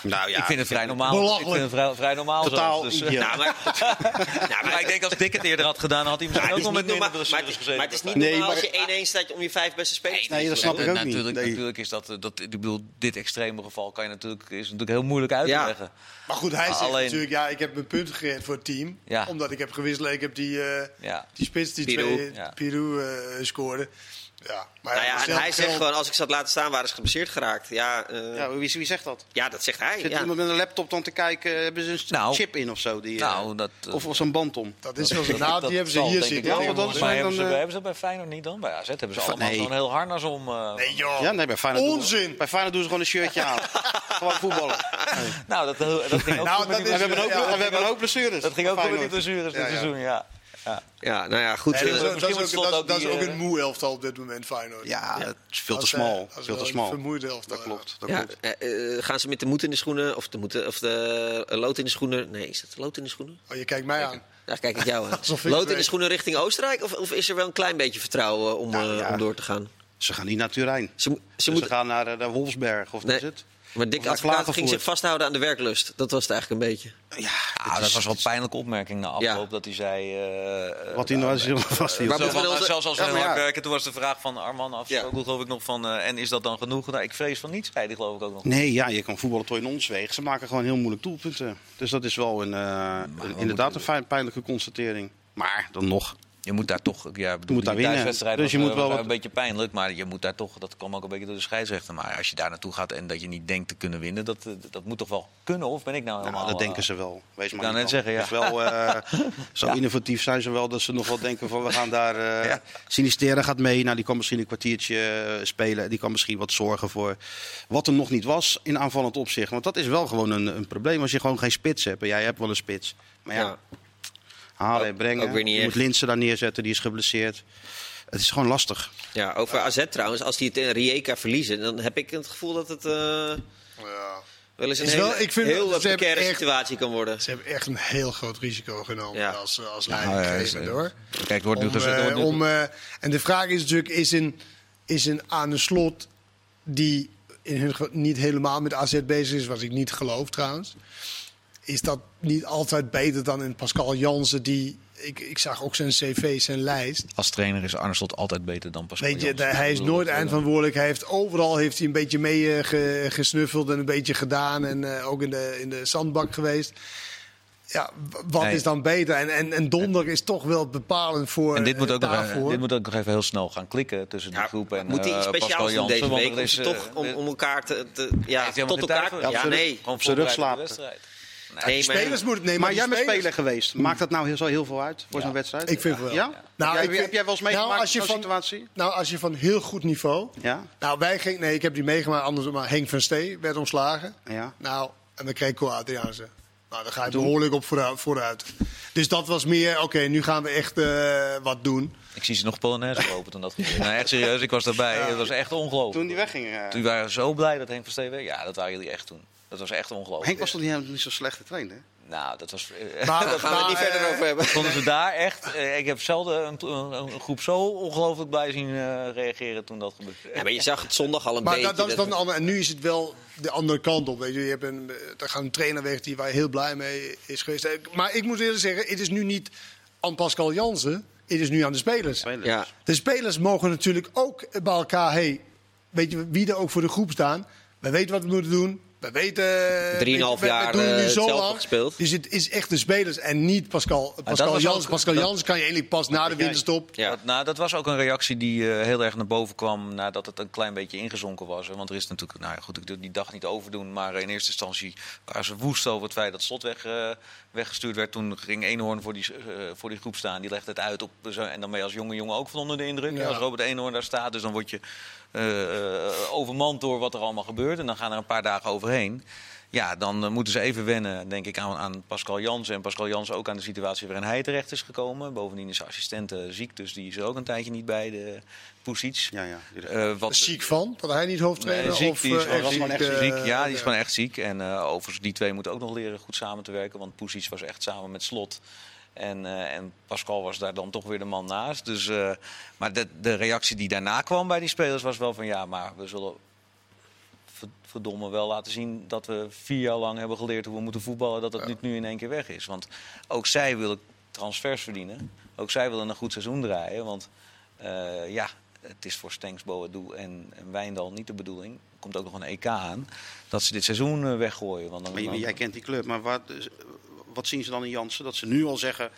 [SPEAKER 4] Nou ja,
[SPEAKER 3] ik vind het vrij normaal. Ik
[SPEAKER 2] Belachelijk.
[SPEAKER 3] vind het vrij, vrij normaal
[SPEAKER 4] Totaal
[SPEAKER 3] zelfs, dus,
[SPEAKER 4] idioot.
[SPEAKER 1] Nou, maar, ja,
[SPEAKER 3] maar ik denk als Dick het eerder had gedaan, had hij misschien
[SPEAKER 1] maar
[SPEAKER 3] ook nog met
[SPEAKER 1] niet normaal, maar,
[SPEAKER 3] gezeten.
[SPEAKER 1] maar het is niet
[SPEAKER 4] Nee,
[SPEAKER 1] normaal
[SPEAKER 4] maar-
[SPEAKER 1] als je 1-1 staat om je vijf beste spelers te
[SPEAKER 4] Nee, dat snap ik ook niet.
[SPEAKER 3] natuurlijk,
[SPEAKER 4] Nee.
[SPEAKER 3] natuurlijk is dat, dat, ik bedoel, dit extreme geval kan je natuurlijk, is natuurlijk heel moeilijk uit te
[SPEAKER 1] Ja.
[SPEAKER 3] leggen.
[SPEAKER 2] Maar goed, hij zegt
[SPEAKER 3] Alleen-
[SPEAKER 2] natuurlijk, ja, ik heb mijn punten gered voor het team.
[SPEAKER 3] Ja.
[SPEAKER 2] Omdat ik heb gewisseld, ik heb die, eh,
[SPEAKER 3] Ja.
[SPEAKER 2] die spits die
[SPEAKER 1] Pirou.
[SPEAKER 2] twee
[SPEAKER 3] Ja.
[SPEAKER 2] Pirou eh, scoorde. Ja, maar
[SPEAKER 1] Nou ja, en hij zegt gewoon, als ik ze had laten staan, waren ze geblesseerd geraakt. Ja, eh, ja.
[SPEAKER 4] Ja, wie, wie zegt dat?
[SPEAKER 1] dat zegt hij.
[SPEAKER 4] Zit
[SPEAKER 1] Ja.
[SPEAKER 4] iemand met een laptop dan te kijken, hebben ze een
[SPEAKER 3] Nou.
[SPEAKER 4] chip in of zo? Die, eh,
[SPEAKER 3] Nou, dat, eh,
[SPEAKER 4] of, of zo'n band om?
[SPEAKER 2] Dat is wel zo. Nou,
[SPEAKER 3] dat
[SPEAKER 2] die hebben ze
[SPEAKER 3] zal,
[SPEAKER 2] hier zitten.
[SPEAKER 4] Ja, dat
[SPEAKER 3] Maar
[SPEAKER 4] dan,
[SPEAKER 3] hebben ze,
[SPEAKER 4] eh,
[SPEAKER 3] bij, hebben ze dat bij Feyenoord niet dan? Bij AZ hebben ze allemaal
[SPEAKER 4] nee.
[SPEAKER 3] zo'n heel harnas om. eh,
[SPEAKER 2] Nee joh.
[SPEAKER 4] Ja, nee, bij Feyenoord doen-
[SPEAKER 2] Onzin.
[SPEAKER 4] bij Feyenoord doen ze gewoon een shirtje aan. gewoon voetballen.
[SPEAKER 3] Nou, dat, dat ging ook
[SPEAKER 2] Nou, dat is-
[SPEAKER 4] we hebben een hoop,
[SPEAKER 2] Ja,
[SPEAKER 4] hoop blessures.
[SPEAKER 3] Dat ging ook met die blessures dit
[SPEAKER 2] Ja, ja.
[SPEAKER 3] seizoen, ja. Ja.
[SPEAKER 1] ja, nou ja, goed.
[SPEAKER 2] Nee,
[SPEAKER 1] eh,
[SPEAKER 2] dat, is, dat, ook,
[SPEAKER 3] slot
[SPEAKER 2] dat,
[SPEAKER 3] ook
[SPEAKER 2] dat is
[SPEAKER 3] die,
[SPEAKER 2] ook
[SPEAKER 3] eh,
[SPEAKER 2] een moe elftal op dit moment, Feyenoord.
[SPEAKER 4] Ja, het is veel te
[SPEAKER 2] eh,
[SPEAKER 4] smal.
[SPEAKER 2] dat is
[SPEAKER 4] Veel te smal.
[SPEAKER 2] Een vermoeide elftal.
[SPEAKER 4] Dat klopt, dat
[SPEAKER 1] ja,
[SPEAKER 4] klopt.
[SPEAKER 1] gaan ze met de moed in de schoenen, of de, moed, of de lood in de schoenen? Nee, is dat de lood in de schoenen?
[SPEAKER 2] Oh, je kijkt mij aan.
[SPEAKER 1] Daar kijk ik jou aan.
[SPEAKER 2] Alsof
[SPEAKER 1] Lood in de schoenen richting Oostenrijk? Of, of is er wel een klein beetje vertrouwen om,
[SPEAKER 4] Nou,
[SPEAKER 1] eh,
[SPEAKER 4] ja.
[SPEAKER 1] om door te gaan?
[SPEAKER 4] Ze gaan niet naar Turijn.
[SPEAKER 1] Ze, mo- ze
[SPEAKER 4] Ze,
[SPEAKER 1] moeten...
[SPEAKER 4] gaan naar, naar Wolfsberg, of
[SPEAKER 1] Nee.
[SPEAKER 4] is het?
[SPEAKER 1] Maar Dick Advocaat ging zich vasthouden aan de werklust. Dat was het eigenlijk een beetje.
[SPEAKER 4] Ja,
[SPEAKER 3] Ah, dat was wel een pijnlijke opmerking na afloop. Dat hij zei... eh,
[SPEAKER 4] Wat hij nou
[SPEAKER 1] Maar
[SPEAKER 4] hij
[SPEAKER 3] Zo
[SPEAKER 1] moeten we
[SPEAKER 3] van,
[SPEAKER 1] onze-
[SPEAKER 3] zelfs als we
[SPEAKER 4] Ja,
[SPEAKER 3] heel
[SPEAKER 4] maar
[SPEAKER 3] hard
[SPEAKER 4] ja.
[SPEAKER 3] werken, toen was de vraag van Arman afgesproken, geloof ik nog van, eh, en is dat dan genoeg? Nou, ik vrees van niets, zei die geloof ik ook nog.
[SPEAKER 4] Nee, ja, je kan voetballen tot in ons wegen. Ze maken gewoon heel moeilijk doelpunten. Dus dat is wel een, eh, een- inderdaad een fijn, pijnlijke constatering. Maar dan nog.
[SPEAKER 3] Je moet daar toch, ja, bedoel,
[SPEAKER 4] moet daar winnen.
[SPEAKER 3] thuiswedstrijd
[SPEAKER 4] Dus je
[SPEAKER 3] was,
[SPEAKER 4] moet
[SPEAKER 3] eh,
[SPEAKER 4] wel wat-
[SPEAKER 3] een beetje pijnlijk, maar je moet daar toch, dat kwam ook een beetje door de scheidsrechter. Maar als je daar naartoe gaat en dat je niet denkt te kunnen winnen, dat, eh, dat moet toch wel kunnen? Of ben ik nou helemaal...
[SPEAKER 4] Nou, dat
[SPEAKER 3] eh,
[SPEAKER 4] denken ze wel. Wees maar
[SPEAKER 3] wou
[SPEAKER 4] niet
[SPEAKER 3] net zeggen, ja.
[SPEAKER 4] Het is wel, eh, zo innovatief zijn ze wel dat ze nog wel denken van we gaan daar... eh
[SPEAKER 3] Ja.
[SPEAKER 4] Sinistera gaat mee, nou, die kan misschien een kwartiertje eh, spelen. Die kan misschien wat zorgen voor wat er nog niet was in aanvallend opzicht. Want dat is wel gewoon een, een probleem als je gewoon geen spits hebt. En jij hebt wel een spits. Maar ja,
[SPEAKER 1] Ja.
[SPEAKER 4] Halen en
[SPEAKER 1] Ook-
[SPEAKER 4] brengen.
[SPEAKER 1] ook weer niet
[SPEAKER 4] je moet. Linsen daar neerzetten, die is geblesseerd. Het is gewoon lastig.
[SPEAKER 1] Ja, over AZ trouwens. Als die het in Rijeka verliezen, dan heb ik het gevoel dat het eh,
[SPEAKER 2] Ja.
[SPEAKER 1] wel eens een
[SPEAKER 2] Is
[SPEAKER 1] hele,
[SPEAKER 2] wel- ik vind
[SPEAKER 1] heel
[SPEAKER 2] dat
[SPEAKER 1] precaire
[SPEAKER 2] echt-
[SPEAKER 1] situatie kan worden.
[SPEAKER 2] Ze hebben echt een heel groot risico genomen
[SPEAKER 1] Ja.
[SPEAKER 2] als, als
[SPEAKER 3] Nou, ja,
[SPEAKER 2] leidinggevende,
[SPEAKER 3] is-
[SPEAKER 2] hoor.
[SPEAKER 3] Kijk, het wordt nu
[SPEAKER 2] Om,
[SPEAKER 3] gezegd.
[SPEAKER 2] eh, om, eh, en de vraag is natuurlijk, is een, is een aan de slot die in hun niet helemaal met AZ bezig is, wat ik niet geloof trouwens. Is dat niet altijd beter dan een Pascal Jansen die... Ik, ik zag ook zijn cv, zijn lijst.
[SPEAKER 3] Als trainer is Arne Slot altijd beter dan Pascal
[SPEAKER 2] Weet je,
[SPEAKER 3] Jansen.
[SPEAKER 2] hij is nooit eindverantwoordelijk. Hij heeft overal heeft hij een beetje mee eh, ge- gesnuffeld en een beetje gedaan. En eh, ook in de, in de zandbak geweest. Ja, wat
[SPEAKER 3] Nee.
[SPEAKER 2] is dan beter? En, en, en Donder is toch wel bepalend voor
[SPEAKER 3] En dit moet,
[SPEAKER 2] eh,
[SPEAKER 3] ook nog, dit moet ook nog even heel snel gaan klikken tussen de
[SPEAKER 1] Ja,
[SPEAKER 3] groep en
[SPEAKER 1] moet hij
[SPEAKER 3] eh,
[SPEAKER 1] iets
[SPEAKER 3] Pascal
[SPEAKER 1] speciaals doen
[SPEAKER 3] Jansen.
[SPEAKER 1] deze week? Om,
[SPEAKER 3] is, eh,
[SPEAKER 1] toch, om, om elkaar te, te- ja, tot elkaar... Ja, nee.
[SPEAKER 3] Gewoon
[SPEAKER 4] Op zijn rug
[SPEAKER 3] voorbereid op
[SPEAKER 4] slapen.
[SPEAKER 3] de wedstrijd.
[SPEAKER 1] Nee, maar-
[SPEAKER 2] spelers moeten nee,
[SPEAKER 4] Maar, jij bent speler geweest. Maakt dat nou heel, zo heel veel uit voor
[SPEAKER 3] Ja.
[SPEAKER 4] zo'n wedstrijd?
[SPEAKER 2] Ik vind het wel.
[SPEAKER 4] Ja?
[SPEAKER 2] Nou,
[SPEAKER 4] heb,
[SPEAKER 2] ik
[SPEAKER 4] jij-
[SPEAKER 2] vind-
[SPEAKER 4] heb jij wel eens meegemaakt
[SPEAKER 2] Nou, als je
[SPEAKER 4] zo'n
[SPEAKER 2] van-
[SPEAKER 4] situatie?
[SPEAKER 2] Nou, als je van heel goed niveau...
[SPEAKER 4] Ja?
[SPEAKER 2] Nou, wij gingen... Nee, ik heb die meegemaakt. Anders, maar Henk van Stee werd ontslagen.
[SPEAKER 4] Ja.
[SPEAKER 2] Nou, en dan kreeg ik Adriaanse. Nou, daar ga je behoorlijk op vooruit. vooruit. Dus dat was meer, oké, nu gaan we echt eh, wat doen.
[SPEAKER 3] Ik zie ze nog Polonaise lopen toen dat gebeurde. Nou, echt serieus, ik was daarbij. Het was echt ongelooflijk.
[SPEAKER 4] Toen die wegging. eh,
[SPEAKER 3] Toen waren we zo blij dat Henk van Steen weg. Ja, dat waren jullie echt toen. Dat was echt ongelooflijk.
[SPEAKER 4] Henk was toch niet, zo slecht getraind, hè?
[SPEAKER 3] Nou, dat was... eh,
[SPEAKER 2] Maar,
[SPEAKER 1] Daar gaan we het niet
[SPEAKER 2] maar,
[SPEAKER 1] verder
[SPEAKER 2] eh,
[SPEAKER 1] over hebben.
[SPEAKER 3] Vonden ze daar echt... eh, ik heb zelden een, een, een groep zo ongelooflijk blij zien eh, reageren toen dat gebeurde.
[SPEAKER 1] Ja, maar je zag het zondag al een
[SPEAKER 2] Maar
[SPEAKER 1] beetje.
[SPEAKER 2] dat, dat is
[SPEAKER 1] dat-
[SPEAKER 2] dan ander. En nu is het wel de andere kant op. Weet je. Je hebt een, er gaat een trainer weg die waar je heel blij mee is geweest. Maar ik moet eerlijk zeggen, het is nu niet aan Pascal Jansen. Het is nu aan de spelers.
[SPEAKER 4] Spelers.
[SPEAKER 1] Ja.
[SPEAKER 2] De spelers mogen natuurlijk ook bij elkaar. Hey, weet je wie er ook voor de groep staan? Wij weten wat we moeten doen. We weten.
[SPEAKER 1] Drieënhalf
[SPEAKER 2] we- we
[SPEAKER 1] jaar,
[SPEAKER 2] doen het nu
[SPEAKER 1] eh,
[SPEAKER 2] zo lang.
[SPEAKER 1] gespeeld.
[SPEAKER 2] Dus het is echt de spelers en niet Pascal, Pascal
[SPEAKER 3] was
[SPEAKER 2] Jansen.
[SPEAKER 3] ook-
[SPEAKER 2] Pascal Jansen kan je eigenlijk pas na de winterstop.
[SPEAKER 1] Ja.
[SPEAKER 3] Dat, nou, dat was ook een reactie die eh, heel erg naar boven kwam nadat het een klein beetje ingezonken was. hè. Want er is natuurlijk, nou ja, goed, ik wil die dag niet overdoen, maar in eerste instantie waren ze woest over het feit dat Slot weg, eh, weggestuurd werd. Toen ging Eenhoorn voor die, eh, voor die groep staan, die legde het uit op, zo- en dan ben je als jonge jongen ook van onder de indruk.
[SPEAKER 2] Ja.
[SPEAKER 3] Als Robert Eenhoorn daar staat, dus dan word je overmand door wat er allemaal gebeurt. En dan gaan er een paar dagen overheen. Ja, dan eh, moeten ze even wennen, denk ik, aan, aan Pascal Jansen. En Pascal Jansen ook aan de situatie waarin hij terecht is gekomen. Bovendien is zijn assistent eh, ziek, dus die is er ook een tijdje niet bij de Poesic.
[SPEAKER 4] Ja, ja.
[SPEAKER 3] Eh, wat,
[SPEAKER 2] Ziek van, dat hij niet hoofdtrainer
[SPEAKER 3] Nee, ziek,
[SPEAKER 2] of
[SPEAKER 3] die is
[SPEAKER 2] eh,
[SPEAKER 3] wel-
[SPEAKER 2] echt
[SPEAKER 3] was
[SPEAKER 2] ziek,
[SPEAKER 4] gewoon echt
[SPEAKER 2] eh,
[SPEAKER 3] ziek. Ja, die is gewoon echt ziek. En eh, overigens, die twee moeten ook nog leren goed samen te werken. Want Poesic was echt samen met Slot. En, eh, en Pascal was daar dan toch weer de man naast. Dus, eh, maar de, de reactie die daarna kwam bij die spelers was wel van... ja, maar we zullen ver- verdomme wel laten zien dat we vier jaar lang hebben geleerd hoe we moeten voetballen. Dat het niet nu in één keer weg is. Want ook zij willen transfers verdienen. Ook zij willen een goed seizoen draaien. Want eh, ja, het is voor Stenks, Boadu en, en Wijndal niet de bedoeling. Er komt ook nog een EK aan. Dat ze dit seizoen weggooien. Want dan,
[SPEAKER 4] Maar jij kent die club, maar wat, wat zien ze dan in Jansen? Dat ze nu al zeggen,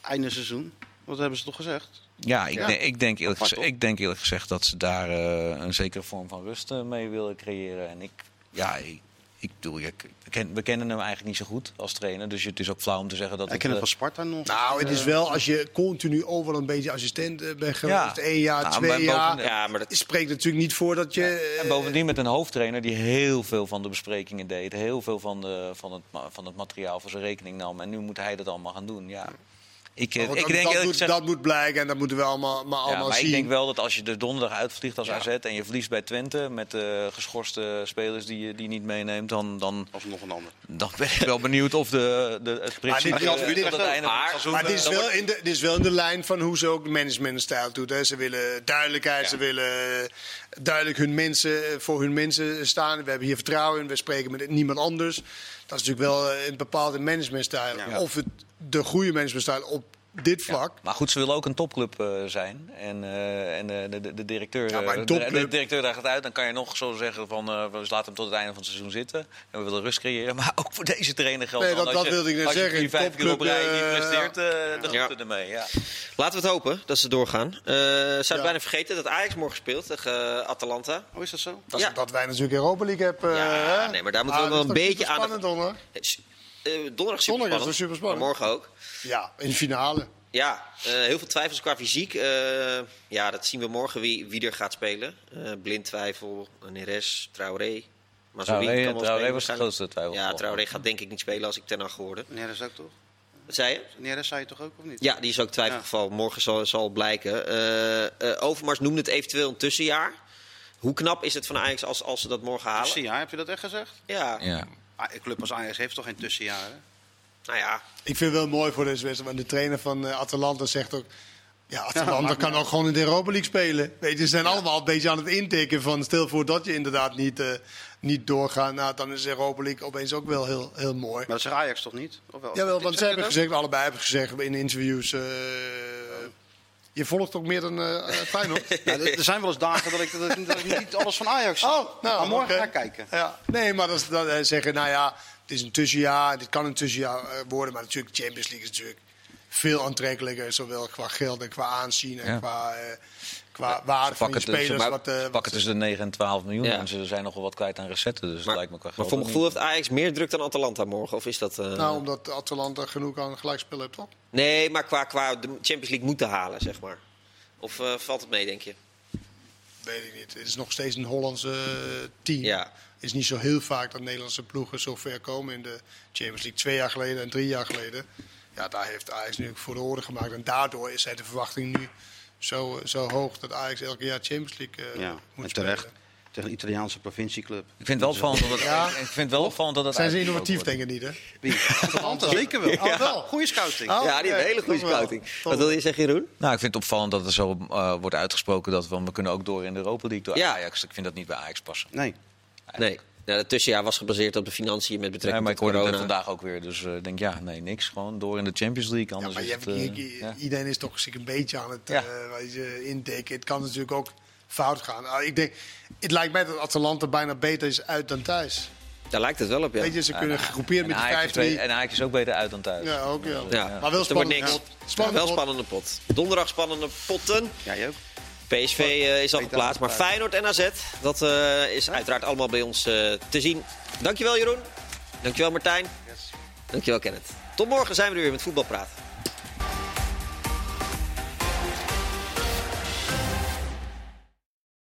[SPEAKER 4] einde seizoen. Wat hebben ze toch gezegd?
[SPEAKER 3] Ja, ik,
[SPEAKER 2] Ja.
[SPEAKER 3] Denk, ik, denk eerlijk gezegd, ik denk eerlijk gezegd dat ze daar eh, een zekere vorm van rust eh, mee willen creëren. En ik, ja, ik, ik bedoel, je, we, ken- we kennen hem eigenlijk niet zo goed als trainer. Dus het is ook flauw om te zeggen dat
[SPEAKER 4] Ik
[SPEAKER 3] het,
[SPEAKER 4] ken het
[SPEAKER 3] eh,
[SPEAKER 4] van Sparta nog.
[SPEAKER 2] Nou, het is wel als je continu overal een beetje assistent eh, bent geweest.
[SPEAKER 3] Ja.
[SPEAKER 2] één jaar,
[SPEAKER 3] Nou,
[SPEAKER 2] twee jaar.
[SPEAKER 1] Ja, maar dat
[SPEAKER 2] Het spreekt natuurlijk niet voor dat je...
[SPEAKER 3] En
[SPEAKER 2] eh,
[SPEAKER 3] bovendien met een hoofdtrainer die heel veel van de besprekingen deed. Heel veel van, de, van, het, ma- van het materiaal voor zijn rekening nam. En nu moet hij dat allemaal gaan doen. Ja. Ik, eh,
[SPEAKER 2] goed,
[SPEAKER 3] ik
[SPEAKER 2] dat,
[SPEAKER 3] denk
[SPEAKER 2] dat, moet,
[SPEAKER 3] gezegd...
[SPEAKER 2] dat moet blijken en dat moeten we allemaal, maar
[SPEAKER 3] Ja,
[SPEAKER 2] allemaal
[SPEAKER 3] maar
[SPEAKER 2] zien.
[SPEAKER 3] ik denk wel dat als je er donderdag uitvliegt als
[SPEAKER 2] Ja.
[SPEAKER 3] AZ en je verliest bij Twente met eh, geschorste spelers die je die niet meeneemt, dan, dan,
[SPEAKER 4] Of nog een ander.
[SPEAKER 3] dan ben ik wel benieuwd of de, de, het
[SPEAKER 2] dit
[SPEAKER 3] van
[SPEAKER 1] Maar-.
[SPEAKER 2] Maar dit is,
[SPEAKER 3] eh,
[SPEAKER 2] wel in de, dit is wel in de lijn van hoe ze ook managementstijl doet. Hè. Ze willen duidelijkheid, ze willen duidelijk hun mensen, voor hun mensen staan. We hebben hier vertrouwen in, we spreken met niemand anders. Dat is natuurlijk wel eh, een bepaalde managementstijl. Of het de goede managementstijl op dit vlak.
[SPEAKER 3] Maar goed, ze willen ook een topclub eh, zijn. En, eh, en eh, de, de, de directeur,
[SPEAKER 2] Ja, maar een
[SPEAKER 3] eh, de- de, directeur daar gaat uit. Dan kan je nog zo zeggen van eh, we laten hem tot het einde van het seizoen zitten. En we willen rust creëren. Maar ook voor deze trainer geldt
[SPEAKER 2] Nee,
[SPEAKER 3] dan
[SPEAKER 2] dat-
[SPEAKER 3] als
[SPEAKER 2] dat
[SPEAKER 3] je,
[SPEAKER 2] wilde ik net
[SPEAKER 3] je
[SPEAKER 2] zeggen.
[SPEAKER 3] vier, vijf keer op
[SPEAKER 2] Topclub,
[SPEAKER 3] rij niet presteert, eh, de
[SPEAKER 1] Ja.
[SPEAKER 3] groeten ermee. Ja.
[SPEAKER 1] Laten we het hopen dat ze doorgaan. Eh zou
[SPEAKER 2] Ja.
[SPEAKER 1] bijna vergeten dat Ajax morgen speelt tegen Atalanta.
[SPEAKER 4] Oh, is dat zo?
[SPEAKER 2] Dat,
[SPEAKER 1] Ja.
[SPEAKER 2] dat wij natuurlijk Europa League hebben. eh,
[SPEAKER 1] Ja, nee, maar daar moeten we
[SPEAKER 2] Ah,
[SPEAKER 1] wel
[SPEAKER 2] dat
[SPEAKER 1] een beetje
[SPEAKER 2] super spannend, hoor.
[SPEAKER 1] Eh, eh, donderdag super spannend. Maar morgen ook.
[SPEAKER 2] Ja, in de finale.
[SPEAKER 1] Ja, eh, heel veel twijfels qua fysiek. Eh, ja, dat zien we morgen wie, wie er gaat spelen. Eh, blind twijfel, Neres, Traoré. Mazzouli
[SPEAKER 3] Traoré,
[SPEAKER 1] kan wel
[SPEAKER 3] Traoré was de grootste twijfel.
[SPEAKER 1] Ja, Traoré gaat denk ik niet spelen als ik ten acht geworden.
[SPEAKER 4] Neres ook toch?
[SPEAKER 1] Wat zei je?
[SPEAKER 4] Neres zei je toch ook of niet?
[SPEAKER 1] Ja, die is ook twijfelgeval. Morgen zal, zal blijken. Eh, eh, Overmars noemde het eventueel een tussenjaar. Hoe knap is het van Ajax als, als ze dat morgen halen?
[SPEAKER 4] Tussenjaar, heb je dat echt gezegd?
[SPEAKER 1] Ja,
[SPEAKER 3] Ja.
[SPEAKER 4] Ah, een club als Ajax heeft toch geen tussenjaren?
[SPEAKER 1] nou ja.
[SPEAKER 2] Ik vind het wel mooi voor deze wedstrijd. Want de trainer van eh, Atalanta zegt ook... Ja, Atalanta kan ook gewoon in de Europa League spelen. Weet je, ze zijn allemaal een beetje aan het intikken van... stel voor dat je inderdaad niet, eh, niet doorgaat. Nou, dan is Europa League opeens ook wel heel, heel mooi.
[SPEAKER 4] Maar dat zegt Ajax toch niet? Of wel?
[SPEAKER 2] Jawel, want ze hebben gezegd, allebei hebben gezegd in interviews... eh, je volgt ook meer dan eh Feyenoord.
[SPEAKER 4] Ja, er zijn wel eens dagen dat ik, dat ik, dat ik niet alles van Ajax zie.
[SPEAKER 2] Oh, nou,
[SPEAKER 4] maar morgen
[SPEAKER 2] oké.
[SPEAKER 4] ga ik kijken.
[SPEAKER 2] Ja. Nee, maar dat, eh, zeggen, nou ja, het is een tussenjaar. Dit kan een tussenjaar worden. Maar natuurlijk, de Champions League is natuurlijk veel aantrekkelijker. Zowel qua geld en qua aanzien en
[SPEAKER 3] Ja.
[SPEAKER 2] qua, eh, qua waarde van die spelers.
[SPEAKER 3] maar
[SPEAKER 2] wat, eh, wat-
[SPEAKER 3] pakken tussen de 9 en 12 miljoen.
[SPEAKER 1] Ja.
[SPEAKER 3] En ze zijn nog wel wat kwijt aan recetten. Dus
[SPEAKER 1] Maar,
[SPEAKER 3] dat lijkt me qua
[SPEAKER 1] maar voor mijn gevoel heeft Ajax meer druk dan Atalanta morgen. Of is dat... eh,
[SPEAKER 2] Nou, omdat Atalanta genoeg aan gelijkspel heeft, toch?
[SPEAKER 1] Nee, maar qua, qua de Champions League moeten halen, zeg maar. Of eh, valt het mee, denk je?
[SPEAKER 2] Weet ik niet. Het is nog steeds een Hollandse team.
[SPEAKER 1] Ja.
[SPEAKER 2] Het is niet zo heel vaak dat Nederlandse ploegen zo ver komen in de Champions League. Twee jaar geleden en drie jaar geleden. Ja, daar heeft Ajax nu ook voor de orde gemaakt. En daardoor is de verwachting nu zo, zo hoog dat Ajax elke jaar Champions League eh,
[SPEAKER 4] Ja,
[SPEAKER 2] moet
[SPEAKER 4] en
[SPEAKER 2] spelen.
[SPEAKER 4] terecht. Tegen een Italiaanse provincieclub.
[SPEAKER 3] Ik vind het wel opvallend dat het,
[SPEAKER 2] Ja.
[SPEAKER 3] ik vind wel opvallend dat het
[SPEAKER 2] Zijn ze innovatief, denk ik niet, hè?
[SPEAKER 4] Wie? Zeker wel.
[SPEAKER 2] Oh, wel.
[SPEAKER 4] Goeie scouting.
[SPEAKER 2] Oh,
[SPEAKER 1] ja, die een hele goede
[SPEAKER 2] wel.
[SPEAKER 1] scouting. Wat wil je zeggen, Jeroen?
[SPEAKER 3] Nou, ik vind het opvallend dat er zo eh, wordt uitgesproken dat we, we kunnen ook door in de Europa League door
[SPEAKER 1] Ja.
[SPEAKER 3] Ajax. Ik vind dat niet bij Ajax passen.
[SPEAKER 4] Nee.
[SPEAKER 1] Nee. Ja, het tussenjaar was gebaseerd op de financiën met
[SPEAKER 3] Ja,
[SPEAKER 1] betrekking
[SPEAKER 3] maar ik
[SPEAKER 1] tot
[SPEAKER 3] het
[SPEAKER 1] corona.
[SPEAKER 3] vandaag ook weer. Dus eh, ik denk, ja, nee, niks. Gewoon door in de Champions League.
[SPEAKER 2] Ja,
[SPEAKER 3] Anders
[SPEAKER 2] maar je
[SPEAKER 3] is het,
[SPEAKER 2] je-
[SPEAKER 3] eh,
[SPEAKER 2] je-
[SPEAKER 3] ja.
[SPEAKER 2] iedereen is toch zich een beetje aan het
[SPEAKER 3] Ja.
[SPEAKER 2] eh, weet je, indekken. Het kan natuurlijk ook fout gaan. Nou, ik denk, het lijkt mij dat Atalanta bijna beter is uit dan thuis.
[SPEAKER 1] Daar lijkt het wel op, ja.
[SPEAKER 2] Weet je, ze kunnen gegroepeerd met die 5-3.
[SPEAKER 3] beter- en Ajax is ook beter uit dan thuis.
[SPEAKER 2] Ja, ook ja.
[SPEAKER 1] Ja.
[SPEAKER 2] Maar wel
[SPEAKER 1] wordt
[SPEAKER 2] spannend.
[SPEAKER 1] niks.
[SPEAKER 2] pot.
[SPEAKER 1] Ja, wel
[SPEAKER 2] pot.
[SPEAKER 1] spannende pot. Donderdag spannende potten.
[SPEAKER 4] Jij ook?
[SPEAKER 1] PSV eh, is al geplaatst, maar. Feyenoord en AZ, dat eh, is uiteraard allemaal bij ons eh, te zien. Dankjewel Jeroen. Dankjewel Martijn. Dankjewel Kenneth. Tot morgen zijn we er weer met Voetbalpraat.